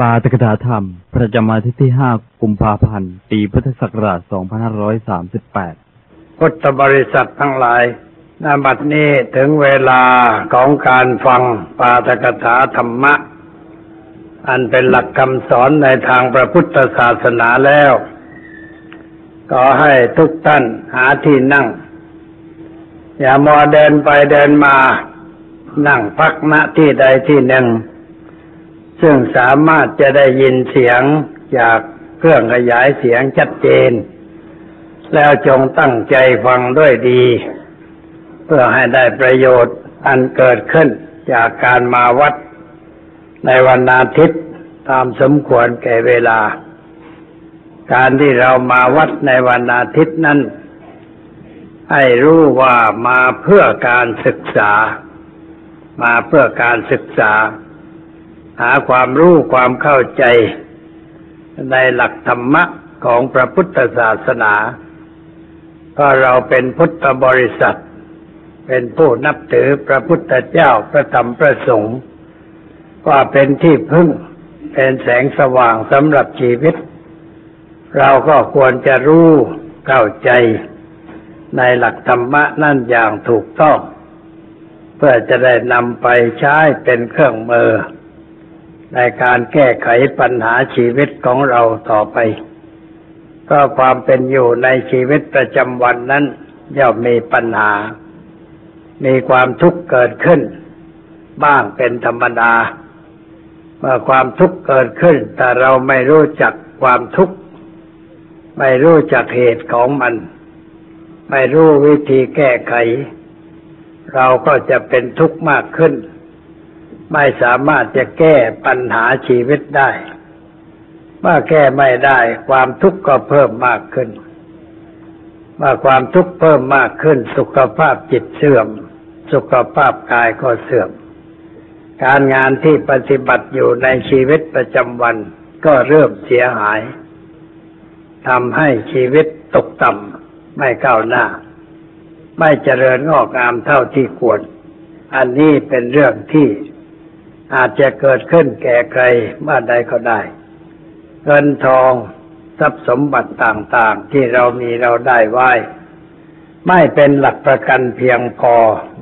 ปาตกถาธรรม ประจำวันที่ที่ 5 กุมภาพันธ์ ปีพุทธศักราช 2538 พุทธบริษัททั้งหลายณบัดนี้ถึงเวลาของการฟังปาตกถาธรรมะ อันเป็นหลักคำสอนในทางพระพุทธศาสนาแล้ว ก็ให้ทุกท่านหาที่นั่ง อย่ามัวเดินไปเดินมา นั่งพักณที่ใดที่หนึ่ง ซึ่งสามารถจะได้ยินเสียงจากเครื่องขยายเสียงชัดเจน แล้วจงตั้งใจฟังด้วยดี เพื่อให้ได้ประโยชน์อันเกิดขึ้นจากการมาวัดในวันอาทิตย์ตามสมควรแก่เวลา การที่เรามาวัดในวันอาทิตย์นั้น ให้รู้ว่ามาเพื่อการศึกษา มาเพื่อการศึกษา หาความรู้ความเข้าใจในหลักธรรมะของพระพุทธศาสนาก็เราเป็นพุทธบริษัท เป็นผู้นับถือพระพุทธเจ้าพระธรรมพระสงฆ์ว่าเป็นที่พึ่ง เป็นแสงสว่างสำหรับชีวิต เราก็ควรจะรู้เข้าใจในหลักธรรมะนั่นอย่างถูกต้อง เพื่อจะได้นำไปใช้เป็นเครื่องมือ ในการแก้ไขปัญหาชีวิตของเราต่อไป ก็ความเป็นอยู่ในชีวิตประจำวันนั้นย่อมมีปัญหา มีความทุกข์เกิดขึ้น บ้างเป็นธรรมดา เมื่อความทุกข์เกิดขึ้น แต่เราไม่รู้จักความทุกข์ ไม่รู้จักเหตุของมัน ไม่รู้วิธีแก้ไข เราก็จะเป็นทุกข์มากขึ้น ไม่สามารถจะแก้ปัญหาชีวิตได้ เมื่อแก้ไม่ได้ ความทุกข์ก็เพิ่มมากขึ้น เมื่อความทุกข์เพิ่มมากขึ้น สุขภาพจิตเสื่อม สุขภาพกายก็เสื่อม การงานที่ปฏิบัติอยู่ในชีวิตประจำวันก็เริ่มเสียหายทำให้ชีวิตตกต่ำไม่ก้าวหน้า ไม่เจริญงอกงามเท่าที่ควร อันนี้เป็นเรื่องที่ อาจจะเกิดขึ้นแก่ใครเมื่อใดก็ได้ เงินทองทรัพย์สมบัติต่างๆ ที่เรามีเราได้ไว้ ไม่เป็นหลักประกันเพียงพอ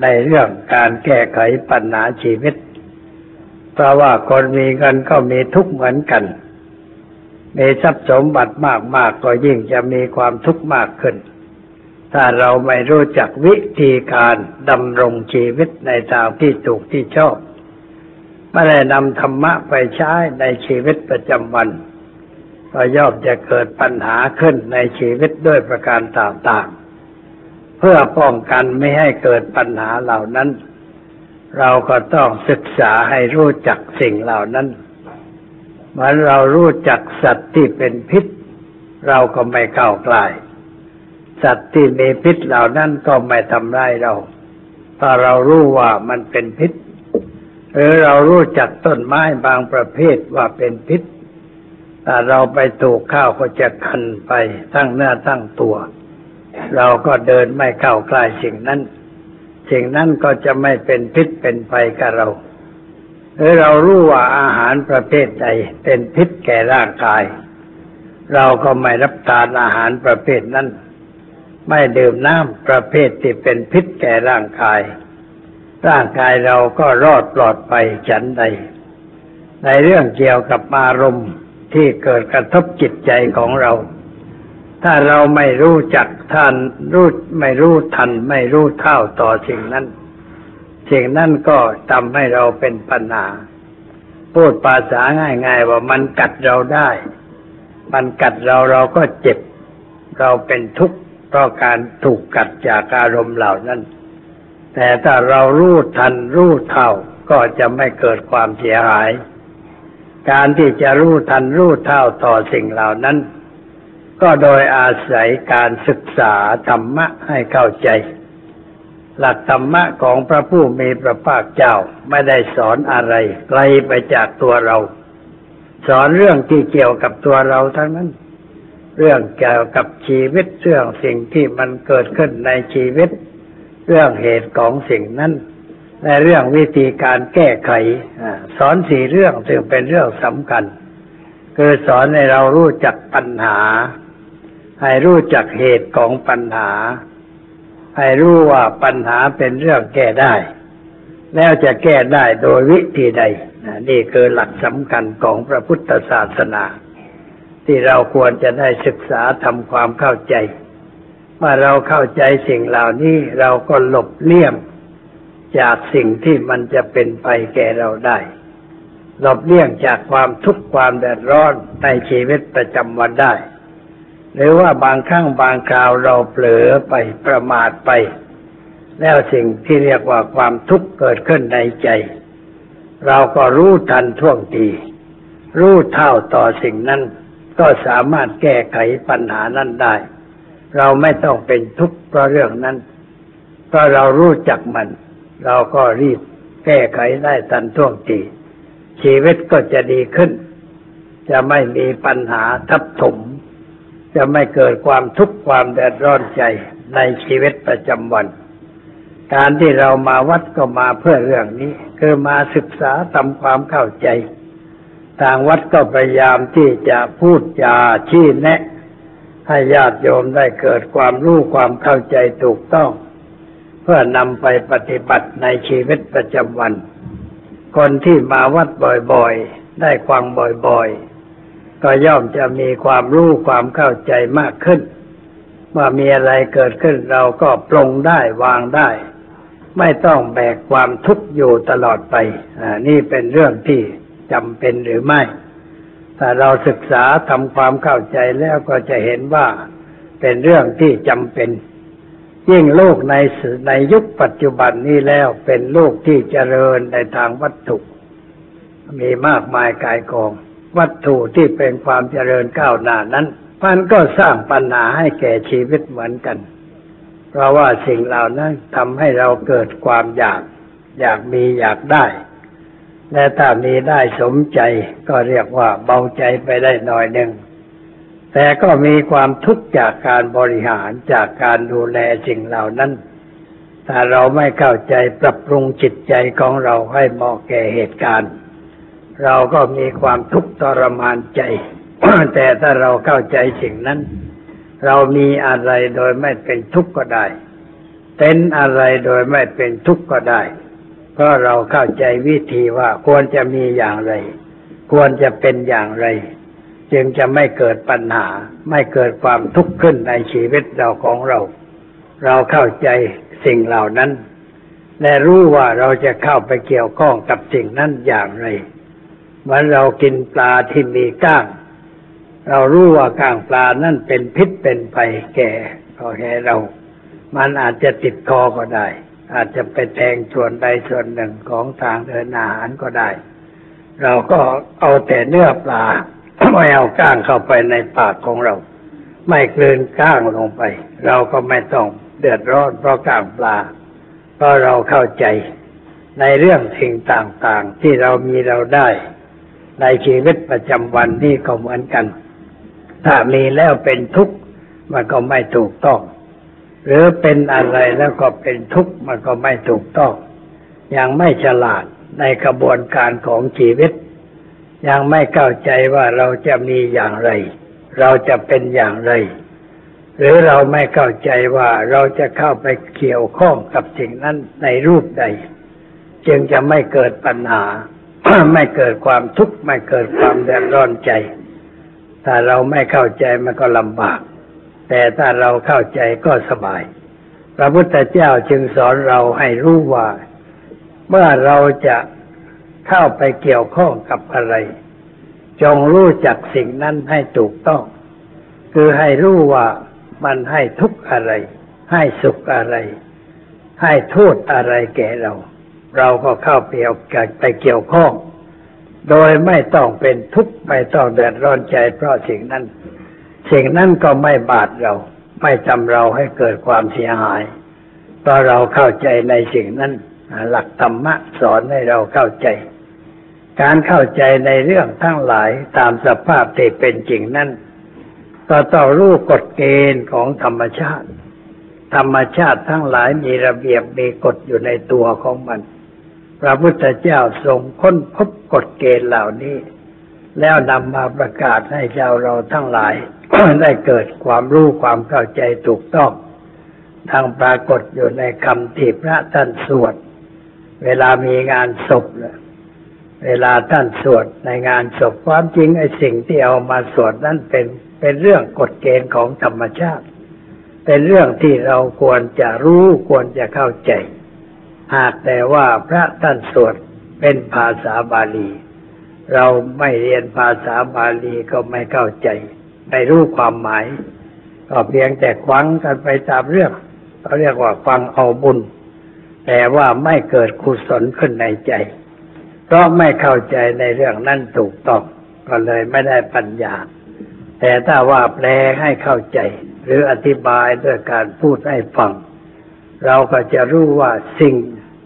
ในเรื่องการแก้ไขปัญหาชีวิต เพราะว่าคนมีเงินก็มีทุกข์เหมือนกัน มีทรัพย์สมบัติมากๆก็ยิ่งจะมีความทุกข์มากขึ้น ถ้าเราไม่รู้จักวิธีการดำรงชีวิตในทางที่ถูกที่ชอบ ไม่ได้นำธรรมะไปใช้ในชีวิตประจำวันก็ย่อมจะเกิดปัญหาขึ้นในชีวิตด้วยประการต่างๆ เพื่อป้องกันไม่ให้เกิดปัญหาเหล่านั้น เราก็ต้องศึกษาให้รู้จักสิ่งเหล่านั้นเหมือนเรารู้จักสัตว์ที่เป็นพิษ เราก็ไม่เข้าใกล้สัตว์ที่มีพิษเหล่านั้นก็ไม่ทำร้ายเราถ้าเรารู้ว่ามันเป็นพิษ หรือเรารู้จักต้นไม้บางประเภทว่าเป็นพิษถ้าเราไปถูกข้าวก็จะคันไปตั้งเนื้อตั้งตัว เราก็เดินไม่เข้าใกล้สิ่งนั้น สิ่งนั้นก็จะไม่เป็นพิษเป็นภัยกับเราหรือเรารู้ว่าอาหารประเภทใดเป็นพิษแก่ร่างกาย เราก็ไม่รับทานอาหารประเภทนั้น ไม่ดื่มน้ำประเภทที่เป็นพิษแก่ร่างกาย ร่างกายเราก็รอดปลอดภัยฉันใด ในเรื่องเกี่ยวกับอารมณ์ที่เกิดกระทบจิตใจของเรา ถ้าเราไม่รู้จักท่านรู้ไม่รู้ทัน ไม่รู้เท่าต่อสิ่งนั้น สิ่งนั้นก็ทำให้เราเป็นปัญหา พูดภาษาง่ายๆว่ามันกัดเราได้ มันกัดเราเราก็เจ็บ เราเป็นทุกข์เพราะการถูกกัดจากอารมณ์เหล่านั้น แต่ถ้าเรารู้ทันรู้เท่าก็จะไม่เกิดความเสียหาย การที่จะรู้ทันรู้เท่าต่อสิ่งเหล่านั้น ก็โดยอาศัยการศึกษาธรรมะให้เข้าใจ หลักธรรมะของพระผู้มีพระภาคเจ้าไม่ได้สอนอะไรไกลไปจากตัวเรา สอนเรื่องที่เกี่ยวกับตัวเราทั้งนั้น เรื่องเกี่ยวกับชีวิตเรื่องสิ่งที่มันเกิดขึ้นในชีวิต เรื่องเหตุของสิ่งนั้นในเรื่องวิธีการแก้ไขสอนสี่เรื่องซึ่งเป็นเรื่องสำคัญ คือสอนให้เรารู้จักปัญหา ให้รู้จักเหตุของปัญหา ให้รู้ว่าปัญหาเป็นเรื่องแก้ได้ แล้วจะแก้ได้โดยวิธีใดนี่คือหลักสำคัญของพระพุทธศาสนา ที่เราควรจะได้ศึกษาทำความเข้าใจ เมื่อเราเข้าใจสิ่งเหล่านี้เราก็หลบเลี่ยงจากสิ่งที่มันจะเป็นไปแก่เราได้ หลบเลี่ยงจากความทุกข์ความเดือดร้อนในชีวิตประจำวันได้ หรือว่าบางครั้งบางคราวเราเผลอไปประมาทไป แล้วสิ่งที่เรียกว่าความทุกข์เกิดขึ้นในใจ เราก็รู้ทันท่วงที รู้เท่าต่อสิ่งนั้น ก็สามารถแก้ไขปัญหานั้นได้ เราไม่ต้องเป็นทุกข์เพราะเรื่องนั้นเพราะเรารู้จักมัน เราก็รีบแก้ไขได้ทันท่วงทีชีวิตก็จะดีขึ้น จะไม่มีปัญหาทับถม จะไม่เกิดความทุกข์ความเดือดร้อนใจในชีวิตประจำวัน การที่เรามาวัดก็มาเพื่อเรื่องนี้ คือมาศึกษาทำความเข้าใจ ทางวัดก็พยายามที่จะพูดจาชี้แนะ ให้ญาติโยมได้เกิดความรู้ความเข้าใจถูกต้อง เพื่อนำไปปฏิบัติในชีวิตประจำวัน คนที่มาวัดบ่อยๆ ได้ความบ่อยๆ ก็ย่อมจะมีความรู้ความเข้าใจมากขึ้น ว่ามีอะไรเกิดขึ้นเราก็ปลงได้วางได้ ไม่ต้องแบกความทุกข์อยู่ตลอดไป นี่เป็นเรื่องที่จำเป็นหรือไม่ ถ้าเราศึกษาทำความเข้าใจแล้วก็จะเห็นว่าเป็นเรื่องที่จำเป็น ยิ่งโลกในในยุคปัจจุบันนี้แล้วเป็นโลกที่เจริญในทางวัตถุ มีมากมายกายกอง วัตถุที่เป็นความเจริญก้าวหน้านั้นมันก็สร้างปัญหาให้แก่ชีวิตเหมือนกัน เพราะว่าสิ่งเหล่านั้นทำให้เราเกิดความอยาก อยากมีอยากได้ และถ้ามีได้สมใจก็เรียกว่าเบาใจไปได้หน่อยหนึ่ง แต่ก็มีความทุกข์จากการบริหารจากการดูแลสิ่งเหล่านั้น ถ้าเราไม่เข้าใจปรับปรุงจิตใจของเราให้เหมาะแก่เหตุการณ์ เราก็มีความทุกข์ทรมานใจ แต่ถ้าเราเข้าใจสิ่งนั้น เรามีอะไรโดยไม่เป็นทุกข์ก็ได้ เป็นอะไรโดยไม่เป็นทุกข์ก็ได้ เพราะเราเข้าใจวิธีว่าควรจะมีอย่างไร ควรจะเป็นอย่างไร จึงจะไม่เกิดปัญหา ไม่เกิดความทุกข์ขึ้นในชีวิตเราของเรา เราเข้าใจสิ่งเหล่านั้น และรู้ว่าเราจะเข้าไปเกี่ยวข้องกับสิ่งนั้นอย่างไรเหมือนเรากินปลาที่มีก้าง เรารู้ว่าก้างปลานั่นเป็นพิษเป็นภัยแก่ก็แก่เรา มันอาจจะติดคอก็ได้ อาจจะไปแทงส่วนใดส่วนหนึ่งของทางเดินอาหารก็ได้ เราก็เอาแต่เนื้อปลาไม่เอาก้างเข้าไปในปากของเรา ไม่กลืนก้างลงไป เราก็ไม่ต้องเดือดร้อนเพราะก้างปลา เพราะเราเข้าใจในเรื่องสิ่งต่างๆ ที่เรามีเราได้ ในชีวิตประจำวันนี่ก็เหมือนกัน ถ้ามีแล้วเป็นทุกข์มันก็ไม่ถูกต้อง หรือเป็นอะไรแล้วก็เป็นทุกข์มันก็ไม่ถูกต้อง ยังไม่ฉลาดในกระบวนการของชีวิต ยังไม่เข้าใจว่าเราจะมีอย่างไร เราจะเป็นอย่างไร หรือเราไม่เข้าใจว่าเราจะเข้าไปเกี่ยวข้องกับสิ่งนั้นในรูปใด จึงจะไม่เกิดปัญหา ไม่เกิดความทุกข์ไม่เกิดความเดือดร้อนใจ ถ้าเราไม่เข้าใจมันก็ลำบาก แต่ถ้าเราเข้าใจก็สบาย พระพุทธเจ้าจึงสอนเราให้รู้ว่า เมื่อเราจะเข้าไปเกี่ยวข้องกับอะไร จงรู้จักสิ่งนั้นให้ถูกต้อง คือให้รู้ว่ามันให้ทุกข์อะไร ให้สุขอะไร ให้โทษอะไรแก่เรา เราก็เข้าไปเอาไปเกี่ยวข้อง โดยไม่ต้องเป็นทุกข์ไม่ต้องเดือดร้อนใจเพราะสิ่งนั้น สิ่งนั้นก็ไม่บาดเรา ไม่ทำเราให้เกิดความเสียหาย เพราะเราเข้าใจในสิ่งนั้น หลักธรรมะสอนให้เราเข้าใจ การเข้าใจในเรื่องทั้งหลายตามสภาพที่เป็นจริงนั้นก็ต้องรู้กฎเกณฑ์ของธรรมชาติ ธรรมชาติทั้งหลายมีระเบียบมีกฎอยู่ในตัวของมัน พระพุทธเจ้าทรงค้นพบกฎเกณฑ์เหล่านี้ แล้วนำมาประกาศให้ชาวเราทั้งหลาย ได้เกิดความรู้ความเข้าใจถูกต้องทางปรากฏอยู่ในคำที่พระท่านสวด เวลามีงานศพเนี่ยเวลาท่านสวดในงานศพความจริงไอ้สิ่งที่เอามาสวดนั้นเป็นเป็นเรื่องกฎเกณฑ์ของธรรมชาติ เป็นเรื่องที่เราควรจะรู้ควรจะเข้าใจ หากแต่ว่าพระท่านสวดเป็นภาษาบาลี เราไม่เรียนภาษาบาลีก็ไม่เข้าใจไม่รู้ความหมาย ก็เพียงแต่ควังกันไปตามเรื่องเขาเรียกว่าฟังเอาบุญ แต่ว่าไม่เกิดกุศลขึ้นในใจ เพราะไม่เข้าใจในเรื่องนั้นถูกต้องก็เลยไม่ได้ปัญญา แต่ถ้าว่าแปลให้เข้าใจ หรืออธิบายด้วยการพูดให้ฟัง เราก็จะรู้ว่าสิ่ง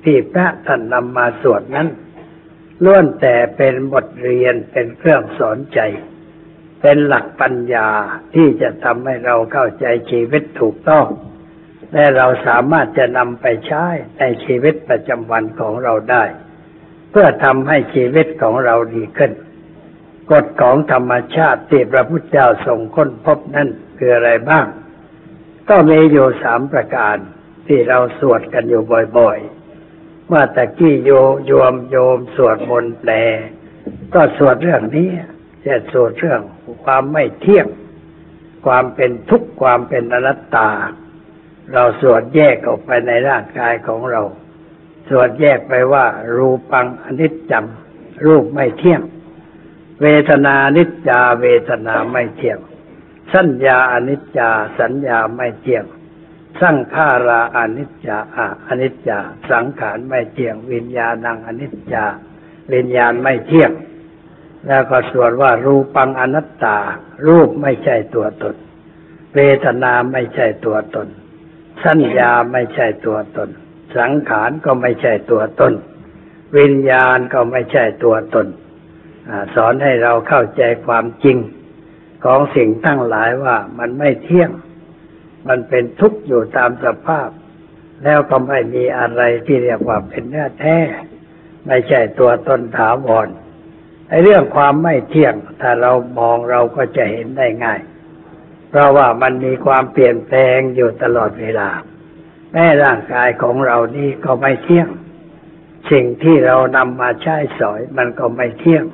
ที่พระท่านนำมาสวดนั้น ล้วนแต่เป็นบทเรียนเป็นเครื่องสอนใจ เป็นหลักปัญญาที่จะทำให้เราเข้าใจชีวิตถูกต้อง และเราสามารถจะนำไปใช้ในชีวิตประจำวันของเราได้ เพื่อทำให้ชีวิตของเราดีขึ้น กฎของธรรมชาติที่พระพุทธเจ้าทรงค้นพบนั่นคืออะไรบ้าง ก็มีอยู่สามประการที่เราสวดกันอยู่บ่อยๆ เมื่อตะกี้โยโยมโยมสวดมนต์แปล ก็สวดเรื่องนี้จะสวดเรื่องความไม่เที่ยง ความเป็นทุกข์ความเป็นอนัตตา เราสวดแยกออกไปในร่างกายของเรา สวดแยกไปว่า รูปังอนิจจัง รูปไม่เที่ยง เวทนานิจจาเวทนาไม่เที่ยง สัญญาอนิจจาสัญญาไม่เที่ยง สังขาราอนิจจาอะอนิจจา สังขารไม่เที่ยง วิญญาณังอนิจจา วิญญาณไม่เที่ยง แล้วก็สวดว่ารูปังอนัตตา รูปไม่ใช่ตัวตน เวทนาไม่ใช่ตัวตน สัญญาไม่ใช่ตัวตน สังขารก็ไม่ใช่ตัวตน วิญญาณก็ไม่ใช่ตัวตนอสอนให้เราเข้าใจความจริง ของสิ่งทั้งหลายว่ามันไม่เที่ยง มันเป็นทุกข์อยู่ตามสภาพ แล้วก็ไม่มีอะไรที่เรียกว่าเป็นเนื้อแท้ ไม่ใช่ตัวตนถาวรไอ้เรื่องความไม่เที่ยง ถ้าเรามองเราก็จะเห็นได้ง่าย เพราะว่ามันมีความเปลี่ยนแปลงอยู่ตลอดเวลา แม่ร่างกายของเรานี่ก็ไม่เที่ยง สิ่งที่เรานำมาใช้สอยมันก็ไม่เที่ยง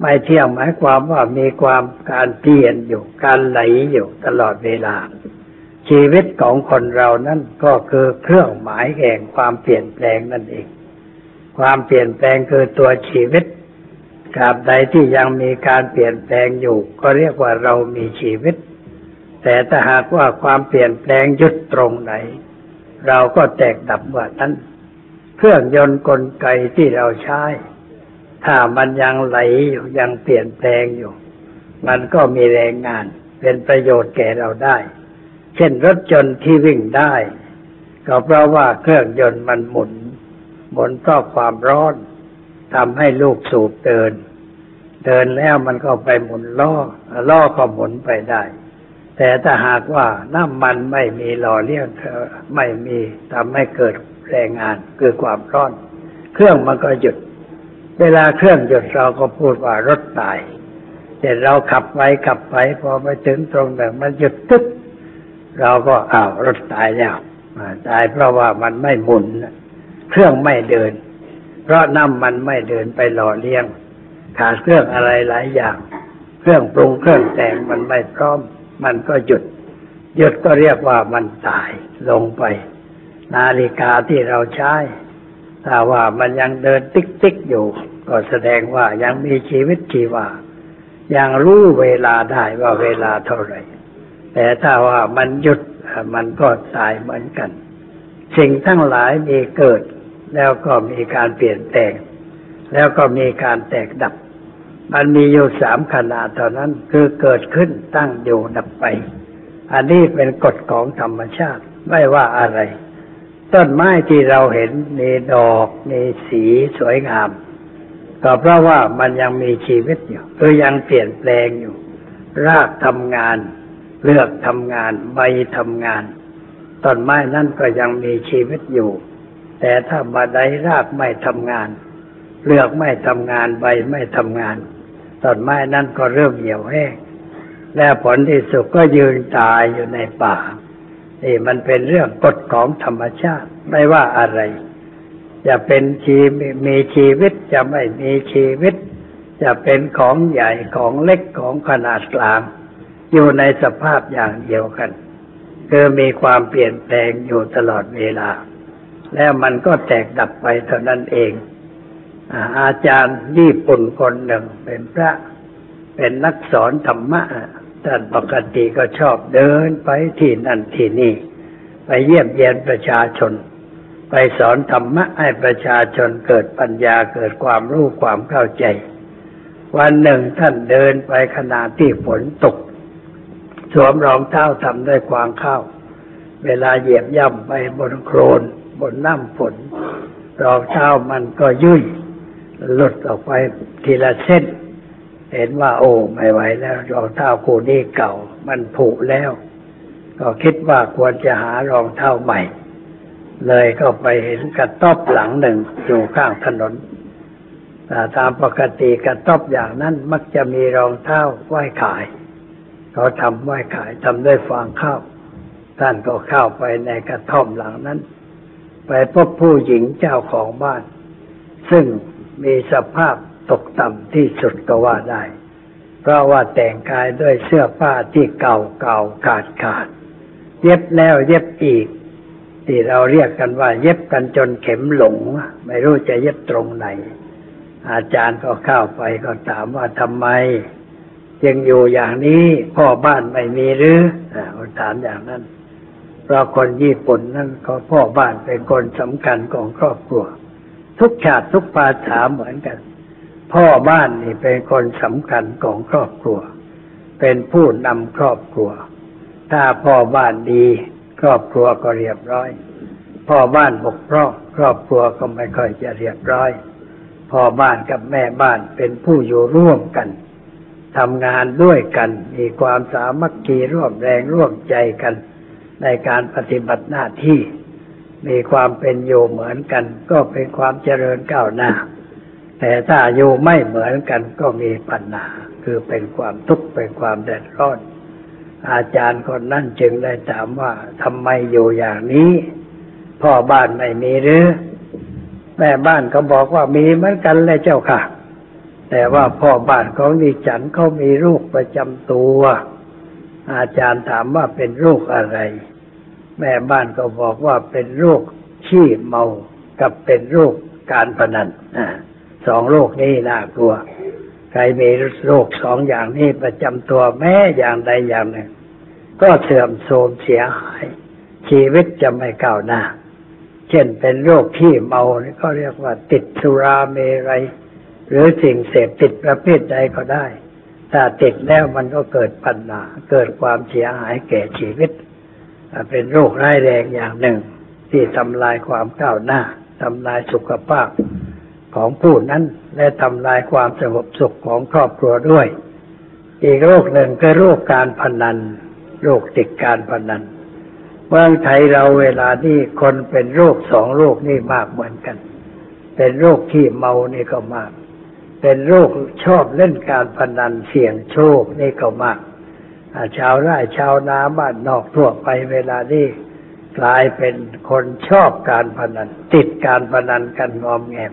ไม่เที่ยงหมายความว่ามีความการเปลี่ยนอยู่การไหลอยู่ตลอดเวลา ชีวิตของคนเรานั้นก็คือเครื่องหมายแห่งความเปลี่ยนแปลงนั่นเอง ความเปลี่ยนแปลงคือตัวชีวิตตราบใดที่ยังมีการเปลี่ยนแปลงอยู่ ก็เรียกว่าเรามีชีวิต แต่ถ้าหากว่าความเปลี่ยนแปลงหยุดตรงไหน เราก็แตกดับว่านั้นเครื่องยนต์กลไกที่เราใช้ ถ้ามันยังไหลอยู่ยังเปลี่ยนแปลงอยู่ มันก็มีแรงงานเป็นประโยชน์แก่เราได้ เช่นรถยนต์ที่วิ่งได้ ก็เพราะว่าเครื่องยนต์มันหมุน หมุนเพราะความร้อนทำให้ลูกสูบเดิน เดินแล้วมันก็ไปหมุนล้อล้อก็หมุนไปได้ แต่ถ้าหากว่าน้ำมันไม่มีหล่อเลี้ยงไม่มีทำให้เกิดแรงงานคือความร้อน เครื่องมันก็หยุด เวลาเครื่องหยุดเราก็พูดว่ารถตายแต่เราขับไปขับไปพอไปถึงตรงนั้นมันหยุดตึ๊บ เราก็อ้าวรถตายแล้วตายเพราะว่ามันไม่หมุนเครื่องไม่เดิน เพราะน้ำมันไม่เดินไปหล่อเลี้ยง ขาดเครื่องอะไรหลายอย่าง เครื่องปรุงเครื่องแต่งมันไม่พร้อม มันก็หยุดหยุดก็เรียกว่ามันตายลงไป นาฬิกาที่เราใช้ ถ้าว่ามันยังเดินติ๊กติ๊กอยู่ ก็แสดงว่ายังมีชีวิตชีวายังรู้เวลาได้ว่าเวลาเท่าไหร่ แต่ถ้าว่ามันหยุดมันก็ตายเหมือนกัน สิ่งทั้งหลายมีเกิด แล้วก็มีการเปลี่ยนแปลง แล้วก็มีการแตกดับ มันมีอยู่สามขนาดเท่านั้นคือเกิดขึ้นตั้งอยู่ดับไป อันนี้เป็นกฎของธรรมชาติไม่ว่าอะไร ต้นไม้ที่เราเห็นมีดอกมีสีสวยงาม ก็เพราะว่ามันยังมีชีวิตอยู่คือยังเปลี่ยนแปลงอยู่ รากทำงาน เลือกทำงานใบทำงาน ต้นไม้นั่นก็ยังมีชีวิตอยู่ แต่ถ้าบาดใดรากไม่ทำงาน เลือกไม่ทำงานใบไม่ทำงาน ต้นไม้นั้นก็เริ่มเหี่ยวแห้งและผลที่สุดก็ยืนตายอยู่ในป่านี่มันเป็นเรื่องกฎของธรรมชาติไม่ว่าอะไรจะเป็นชีมีชีวิตจะไม่มีชีวิต จะเป็นของใหญ่ของเล็กของขนาดกลาง อยู่ในสภาพอย่างเดียวกัน คือมีความเปลี่ยนแปลงอยู่ตลอดเวลา แล้วมันก็แตกดับไปเท่านั้นเองอาจารย์ญี่ปุ่นคนหนึ่งเป็นพระเป็นนักสอนธรรมะท่านปกติก็ชอบเดินไปที่นั่นที่นี่ ไปเยี่ยมเยียนประชาชน ไปสอนธรรมะให้ประชาชนเกิดปัญญาเกิดความรู้ความเข้าใจ วันหนึ่งท่านเดินไปขณะที่ฝนตก สวมรองเท้าทำด้วยกวางข้าว เวลาเหยียบย่ำไปบนโครนบนน้ำฝน รองเท้ามันก็ยุ่ยหลุดออกไปทีละเส้น เห็นว่าโอ้ไม่ไหวแล้ว รองเท้าคู่นี้เก่า มันผุแล้ว ก็คิดว่าควรจะหารองเท้าใหม่ เลยก็ไปเห็นกระต๊อบหลังหนึ่งอยู่ข้างถนนแต่ตามปกติกระต๊อบอย่างนั้นมักจะมีรองเท้าไว้ขาย เขาทำไว้ขายทำได้ฟางข้าว ท่านก็เข้าไปในกระท่อมหลังนั้น ไปพบผู้หญิงเจ้าของบ้าน ซึ่งมีสภาพตกต่ำที่สุดก็ว่าได้ เพราะว่าแต่งกายด้วยเสื้อผ้าที่เก่าเก่าขาดขาด เย็บแล้วเย็บอีก ที่เราเรียกกันว่า เย็บกันจนเข็มหลง ไม่รู้จะเย็บตรงไหน อาจารย์ก็เข้าไปก็ถามว่าทำไม ยังอยู่อย่างนี้พ่อบ้านไม่มีหรืออ่าถามอย่างนั้น เพราะคนญี่ปุ่นนั่นก็พ่อบ้านเป็นคนสำคัญของครอบครัว ทุกชาติทุกภาษาเหมือนกัน พ่อบ้านนี่เป็นคนสำคัญของครอบครัว เป็นผู้นำครอบครัว ถ้าพ่อบ้านดี ครอบครัวก็เรียบร้อย พ่อบ้านบกพร่องครอบครัวก็ไม่ค่อยจะเรียบร้อย พ่อบ้านกับแม่บ้านเป็นผู้อยู่ร่วมกัน ทำงานด้วยกัน มีความสามัคคีร่วมแรงร่วมใจกัน ในการปฏิบัติหน้าที่ มีความเป็นอยู่เหมือนกัน ก็เป็นความเจริญก้าวหน้า แต่ถ้าอยู่ไม่เหมือนกันก็มีปัญหาคือเป็นความทุกข์เป็นความเดือดร้อน อาจารย์คนนั้นจึงได้ถามว่าทำไมอยู่อย่างนี้ พ่อบ้านไม่มีหรือแม่บ้านก็บอกว่ามีเหมือนกันเลยเจ้าค่ะ แต่ว่าพ่อบ้านของดิฉันเขามีโรคประจำตัว อาจารย์ถามว่าเป็นโรคอะไร แม่บ้านก็บอกว่าเป็นโรคขี้เมากับเป็นโรคการพนันอสองโรคนี้น่ากลัว ใครมีโรคสองอย่างนี้ประจำตัวแม้อย่างใดอย่างหนึ่ง ก็เสื่อมโทรมเสียหาย ชีวิตจะไม่ก้าวหน้า เช่นเป็นโรคขี้เมานี่ก็เรียกว่าติดสุราเมรัย หรือสิ่งเสพติดประเภทใดก็ได้ ถ้าติดแล้วมันก็เกิดปัญหา เกิดความเสียหายแก่ชีวิต เป็นโรคร้ายแรงอย่างหนึ่ง ที่ทำลายความก้าวหน้าทำลายสุขภาพของผู้นั้น และทำลายความสงบสุขของครอบครัวด้วย อีกโรคหนึ่งคือโรคการพนัน โรคติดการพนัน เมืองไทยเราเวลานี้คนเป็นโรคสองโรคนี่มากเหมือนกัน เป็นโรคที่เมานี่ก็มาก เป็นโรคชอบเล่นการพนันเสี่ยงโชคนี่ก็มากชาวไร่ชาวนาบ้านนอกทั่วไปเวลานี้กลายเป็นคนชอบการพนัน ติดการพนันกันงอมแงม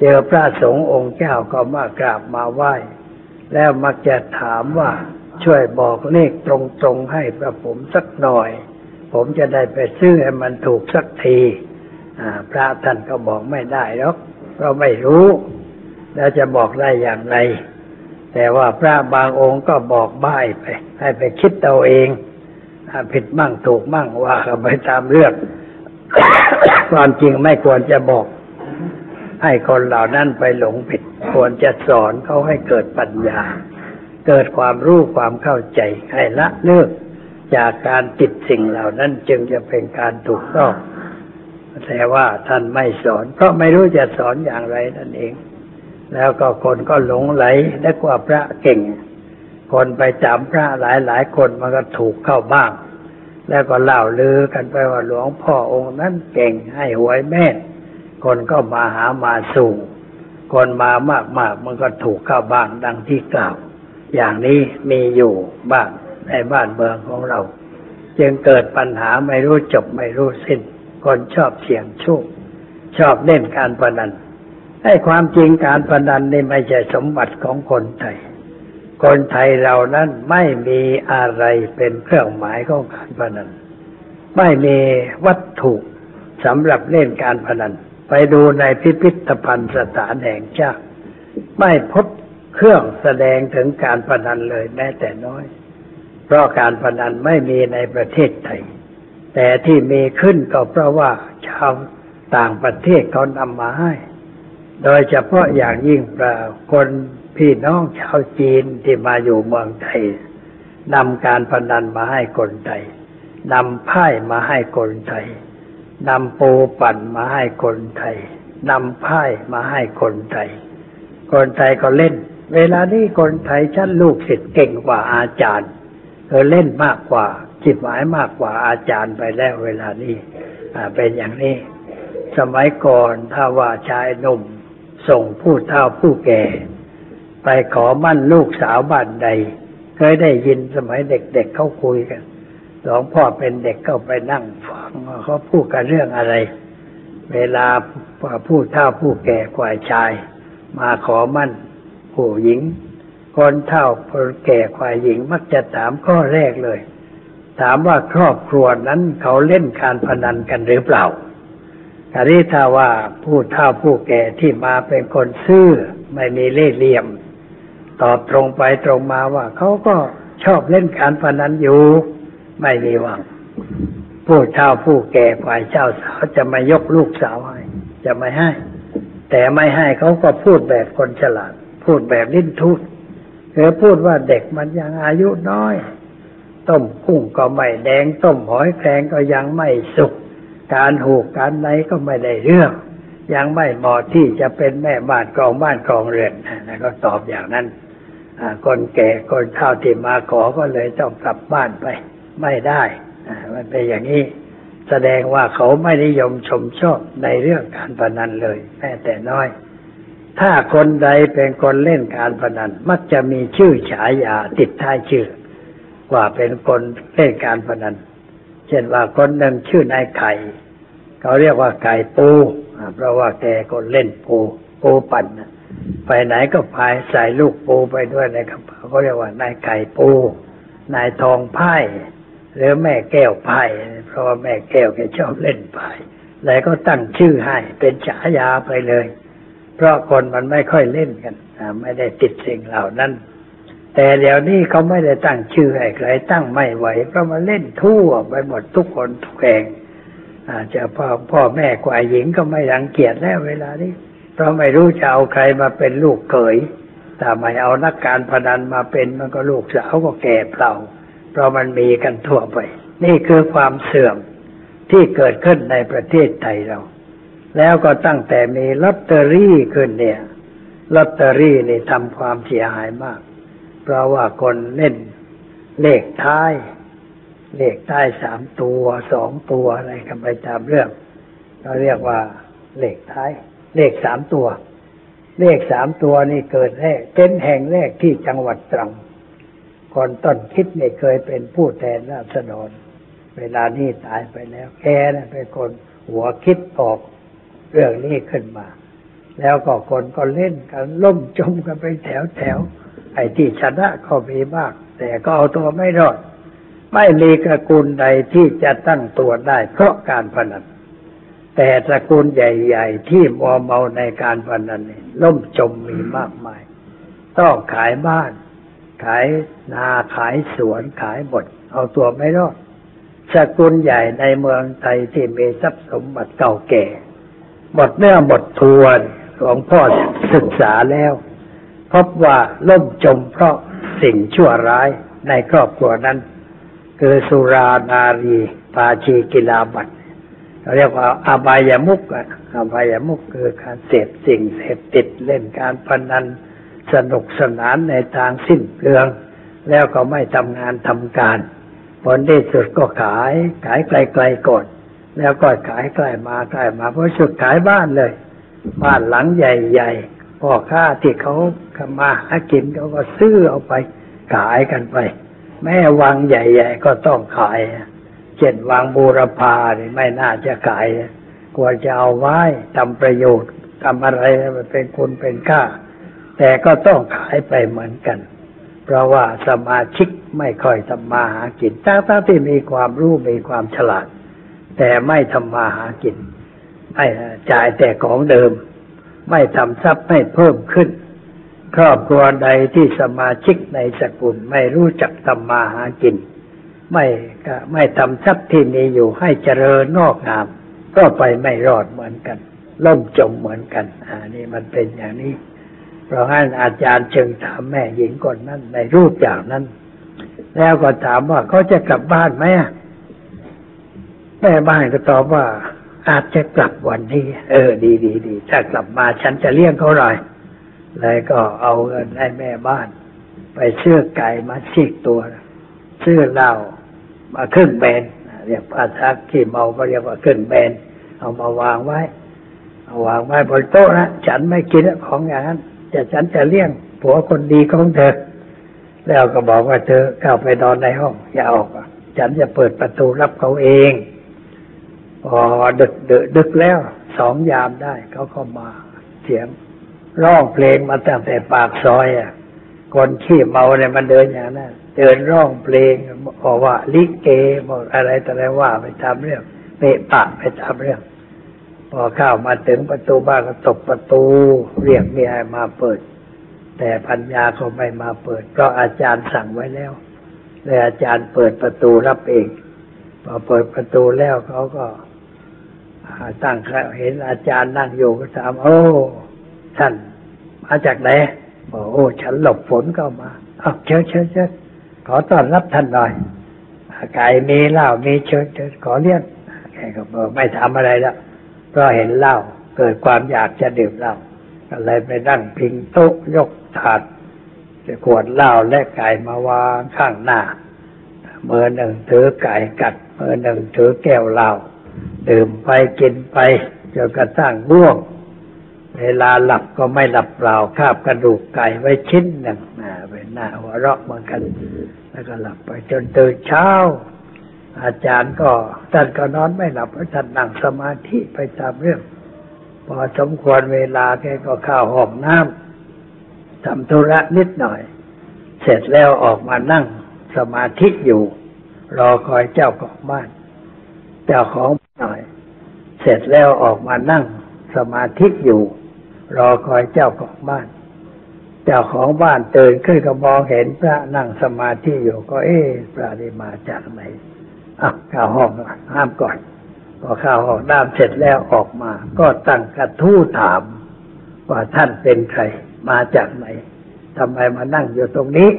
เจอพระสงฆ์องค์เจ้าก็มากราบมาไหว้ แล้วมักจะถามว่าช่วยบอกเลขตรงๆให้พระผมสักหน่อย ผมจะได้ไปซื้อให้มันถูกสักทีพระท่านก็บอกไม่ได้หรอกเพราะไม่รู้ แล้วจะบอกได้อย่างไร แต่ว่าพระบางองค์ก็บอกบ้ายไป ให้ไปคิดเอาเองผิดมั่งถูกมั่งว่าไปตามเรื่อง ความจริงไม่ควรจะบอก ให้คนเหล่านั้นไปหลงผิด ควรจะสอนเขาให้เกิดปัญญา เกิดความรู้ความเข้าใจให้ละเลิกจากการติดสิ่งเหล่านั้นจึงจะเป็นการถูกต้องแต่ว่าท่านไม่สอน เพราะไม่รู้จะสอนอย่างไรนั่นเอง แล้วก็คนก็หลงไหลและกว่าพระเก่ง คนไปจำพระหลายหลายคนมันก็ถูกเข้าบ้าง แล้วก็เล่าลือกันไปว่าหลวงพ่อองค์นั้นเก่งให้หวยแม่นคนก็มาหามาสู่คนมามากๆมันก็ถูกเข้าบ้างดังที่กล่าว อย่างนี้มีอยู่บ้างในบ้านเมืองของเรา จึงเกิดปัญหาไม่รู้จบไม่รู้สิ้น คนชอบเสี่ยงโชคชอบเล่นการพนัน ให้ความจริงการพนันนี่ไม่ใช่สมบัติของคนไทย คนไทยเรานั้นไม่มีอะไรเป็นเครื่องหมายของการพนัน ไม่มีวัตถุสำหรับเล่นการพนัน ไปดูในพิพิธภัณฑ์สถานแห่งชาติไม่พบเครื่องแสดงถึงการพนันเลยแม้แต่น้อย เพราะการพนันไม่มีในประเทศไทย แต่ที่มีขึ้นก็เพราะว่าชาวต่างประเทศเขานำมาให้ โดยเฉพาะอย่างยิ่งประคนพี่น้องชาวจีนที่มาอยู่เมืองไทยนำการพนันมาให้คนไทยนำไพ่มาให้คนไทยนำปูปั่นมาให้คนไทยนำไพ่มาให้คนไทย คนไทยก็เล่น เวลานี้คนไทยชั้นลูกศิษย์เก่งกว่าอาจารย์เออเล่นมากกว่าจิตหมายมากกว่าอาจารย์ไปแล้วเวลานี้เป็นอย่างนี้ สมัยก่อนถ้าว่าชายหนุ่ม ส่งผู้เฒ่าผู้แก่ ไปขอมั่นลูกสาวบ้านใด เคยได้ยินสมัยเด็กๆเเขาคุยกันหลวงพ่อเป็นเด็กก็ไปนั่งฟังเขาพูดกันเรื่องอะไร เวลาผู้เฒ่าผู้แก่กว่าชาย มาขอมั่นผู้หญิงคนเฒ่าคนแก่กว่าหญิงมักจะถามข้อแรกเลย ถามว่าครอบครัวนั้นเขาเล่นการพนันกันหรือเปล่า แต่นี้ถ้าว่าผู้เฒ่าผู้แก่ที่มาเป็นคนซื่อไม่มีเล่ห์เหลี่ยม ตอบตรงไปตรงมาว่าเขาก็ชอบเล่นการพนันอยู่ไม่มีหวัง ผู้เฒ่าผู้แก่ฝ่ายเจ้าสาวจะมายกลูกสาวให้ จะไม่ให้ แต่ไม่ให้เขาก็พูดแบบคนฉลาด พูดแบบลิ้นทุดคือพูดว่าเด็กมันยังอายุน้อย ต้มกุ้งก็ไม่แดงต้มหอยแครงก็ยังไม่สุก การหูกการไหนก็ไม่ได้เรื่อง ยังไม่เหมาะที่จะเป็นแม่บ้านกองบ้านกองเรือนนะก็ตอบอย่างนั้นคนแก่คนเฒ่าที่มาขอก็เลยต้องกลับบ้านไป ไม่ได้มันเป็นอย่างนี้ แสดงว่าเขาไม่นิยมชมชอบในเรื่องการพนันเลย แม้แต่น้อย ถ้าคนใดเป็นคนเล่นการพนัน มักจะมีชื่อฉายาติดท้ายชื่อ ว่าเป็นคนเล่นการพนัน เช่นว่าคนหนึ่งชื่อนายไข่ เขาเรียกว่าไก่ปูเพราะว่าแกคนเล่นปูปูปั่นไปไหนก็พายใส่ลูกปูไปด้วยในกระเป๋าเขาเรียกว่านายไก่ปูนายทองไพ่หรือแม่แก้วไพ่เพราะว่าแม่แก้วแกชอบเล่นไพ่แล้วก็ตั้งชื่อให้เป็นฉายาไปเลย เพราะคนมันไม่ค่อยเล่นกันไม่ได้ติดสิ่งเหล่านั้น แต่เดี๋ยวนี้เขาไม่ได้ตั้งชื่อให้ใครตั้งไม่ไหวเพราะมันเล่นทั่วไปหมดทุกคนทุกแห่ง อาจจะพ่อพ่อแม่กว่าหญิงก็ไม่รังเกียจแล้วเวลานี้ เพราะไม่รู้จะเอาใครมาเป็นลูกเขยแต่ไม่เอานักการพนันมาเป็นมันก็ลูกสาวก็แก่เปล่า เพราะมันมีกันทั่วไป นี่คือความเสื่อมที่เกิดขึ้นในประเทศไทยเรา แล้วก็ตั้งแต่มีลอตเตอรี่ขึ้นเนี่ยลอตเตอรี่นี่ทำความเสียหายมาก เพราะว่าคนเล่นเลขท้าย เลขท้สามตัวสองตัวอะไรกันไปตามเรื่องเราเรียกว่าเลขท้าย เลขสามตัว เลขสามตัวนี่เกิดแรกเป็นแห่งแรกที่จังหวัดตรังคนต้นคิดไม่ยเคยเป็นผู้แทนราษฎร เวลานี้ตายไปแล้ว แกนะเป็นคนหัวคิดออกเรื่องนี้ขึ้นมา แล้วก็คนก็เล่นกันล่มจมกันไปแถวแถวไอ้ที่ชนะก็มีมาก แต่ก็เอาตัวไม่รอด ไม่มีตระกูลใดที่จะตั้งตัวได้เพราะการพนัน แต่ตระกูลใหญ่ ๆ ที่มัวเมาในการพนันนี่ล่มจมมีมากมาย ต้องขายบ้าน ขายนาขายสวนขายบดเอาตัวไม่รอดสกุลใหญ่ในเมืองไทยที่มีทรัพย์สมบัติเก่าแก่ หมดเนื้อหมดทวนหลวงพ่อศึกษาแล้ว พบว่าล่มจมเพราะสิ่งชั่วร้ายในครอบครัวนั้น คือสุรานารีปาชีกิลาบัตเราเรียกว่าอบายามุกอะอบายามุกคือการเสพสิ่งเสพติดเล่นการพนันสนุกสนานในทางสิ้นเปลือง แล้วก็ไม่ทำงานทำการ ผลที่สุดก็ขาย ขายไกลๆก่อนแล้วก็ขายใกล้มาใกล้มาเพราะสุดขายบ้านเลย บ้านหลังใหญ่ๆพ่อค้าที่เขามาหากินเขาก็ซื้อเอาไปขายกันไป แม่วังใหญ่ ๆ ก็ต้องขายเช่นวังบูรพาเนี่ยไม่น่าจะขายกลัวจะเอาไว้ทำประโยชน์ทำอะไรเป็นคุณเป็นค่า แต่ก็ต้องขายไปเหมือนกัน เพราะว่าสมาชิกไม่ค่อยทำมาหากินทั้งๆที่มีความรู้มีความฉลาด แต่ไม่ทำมาหากินไม่จ่ายแต่ของเดิม ไม่ทำทรัพย์ไม่เพิ่มขึ้น ครอบครัวใดที่สมาชิกในสกุลไม่รู้จักทำมาหากิน ไม่ก็ไม่ทำทรัพย์ที่มีอยู่ให้เจริญงอกงาม ก็ไปไม่รอดเหมือนกัน ล่มจมเหมือนกันอ่านี่มันเป็นอย่างนี้ เพราะงั้นอาจารย์จึงถามแม่หญิงคนนั้นในรูปอย่างนั้น แล้วก็ถามว่าเขาจะกลับบ้านไหมแม่บ้านก็ตอบว่าอาจจะกลับวันนี้ เออ ดีดีดี ถ้ากลับมาฉันจะเลี้ยงเขาหน่อย เลยก็เอาเงินให้แม่บ้าน ไปซื้อไก่มาชีกตัวซื้อเหล้ามาครึ่งแบนเรียกภาษาขี้เมาก็เรียกว่าครึ่งแบนเอามาวางไว้เอาวางไว้บนโต๊ะนะฉันไม่กินของอย่างนั้นจะฉันจะเลี้ยงผัวคนดีของเธอ แล้วก็บอกว่าเธอเข้าไปนอนในห้อง อย่าออกฉันจะเปิดประตูรับเขาเองพอดึกดึกดึกแล้วสองยามได้เขาก็มาเสียง ร้องเพลงมาตั้งแต่ปากซอยอะคนขี้เมาเนี่ยมันเดินอย่างนั้นเดินร้องเพลงบอกว่าลิเกบอกอะไรแต่อะไรว่าไปทำเรื่องเปะปะไปทำเรื่อง พอเข้ามาถึงประตูบ้านก็ตบประตู เรียกเมียมาเปิด แต่พัญญาก็ไม่มาเปิดเพราะอาจารย์สั่งไว้แล้วเลยอาจารย์เปิดประตูรับเองพอเปิดประตูแล้วเขาก็ตั้งเห็นอาจารย์นั่งอยู่ก็ถามโอ้ ท่านมาจากไหนบอกโอ้ ฉันหลบฝนเข้ามาอ้าวเชิญเชิญเชิญขอต้อนรับท่านหน่อยไก่มีเหล้ามีเชิญเชิญขอเลี้ยงแกก็บอกไม่ทำอะไรแล้วเพราะเห็นเหล้าเกิดความอยากจะดื่มเหล้าก็เลยไปนั่งพิงโต๊ะยกถาดจะขวดเหล้าและไก่มาวางข้างหน้ามือหนึ่งถือไก่กัดมือหนึ่งถือแก้วเหล้าดื่มไปกินไปจนกระทั่งง่วง เวลาหลับก็ไม่หลับเปล่าคาบกระดูกไก่ไว้ชิ้นหนึ่งนะเป็นหน้าหัวเราะเหมือนกัน แล้วก็หลับไปจนตื่นเช้า อาจารย์ก็ท่านก็นอนไม่หลับเพราะท่านนั่งสมาธิไปตามเรื่อง พอสมควรเวลาแกก็เข้าห้องน้ำทำธุระนิดหน่อย เสร็จแล้วออกมานั่งสมาธิอยู่ รอคอยเจ้าของบ้าน เจ้าของหน่อย เสร็จแล้วออกมานั่งสมาธิอยู่ รอคอยเจ้าของบ้าน เจ้าของบ้านตื่นขึ้นก็มองเห็นพระนั่งสมาธิอยู่ก็ เอ๊ะพระนี่มาจากไหนอะเข้าห้องห้ามก่อนพอเข้าห้องน้ำเสร็จแล้วออกมา ก็ตั้งกระทู้ถาม ว่าท่านเป็นใคร มาจากไหนทำไมมานั่งอยู่ตรงนี้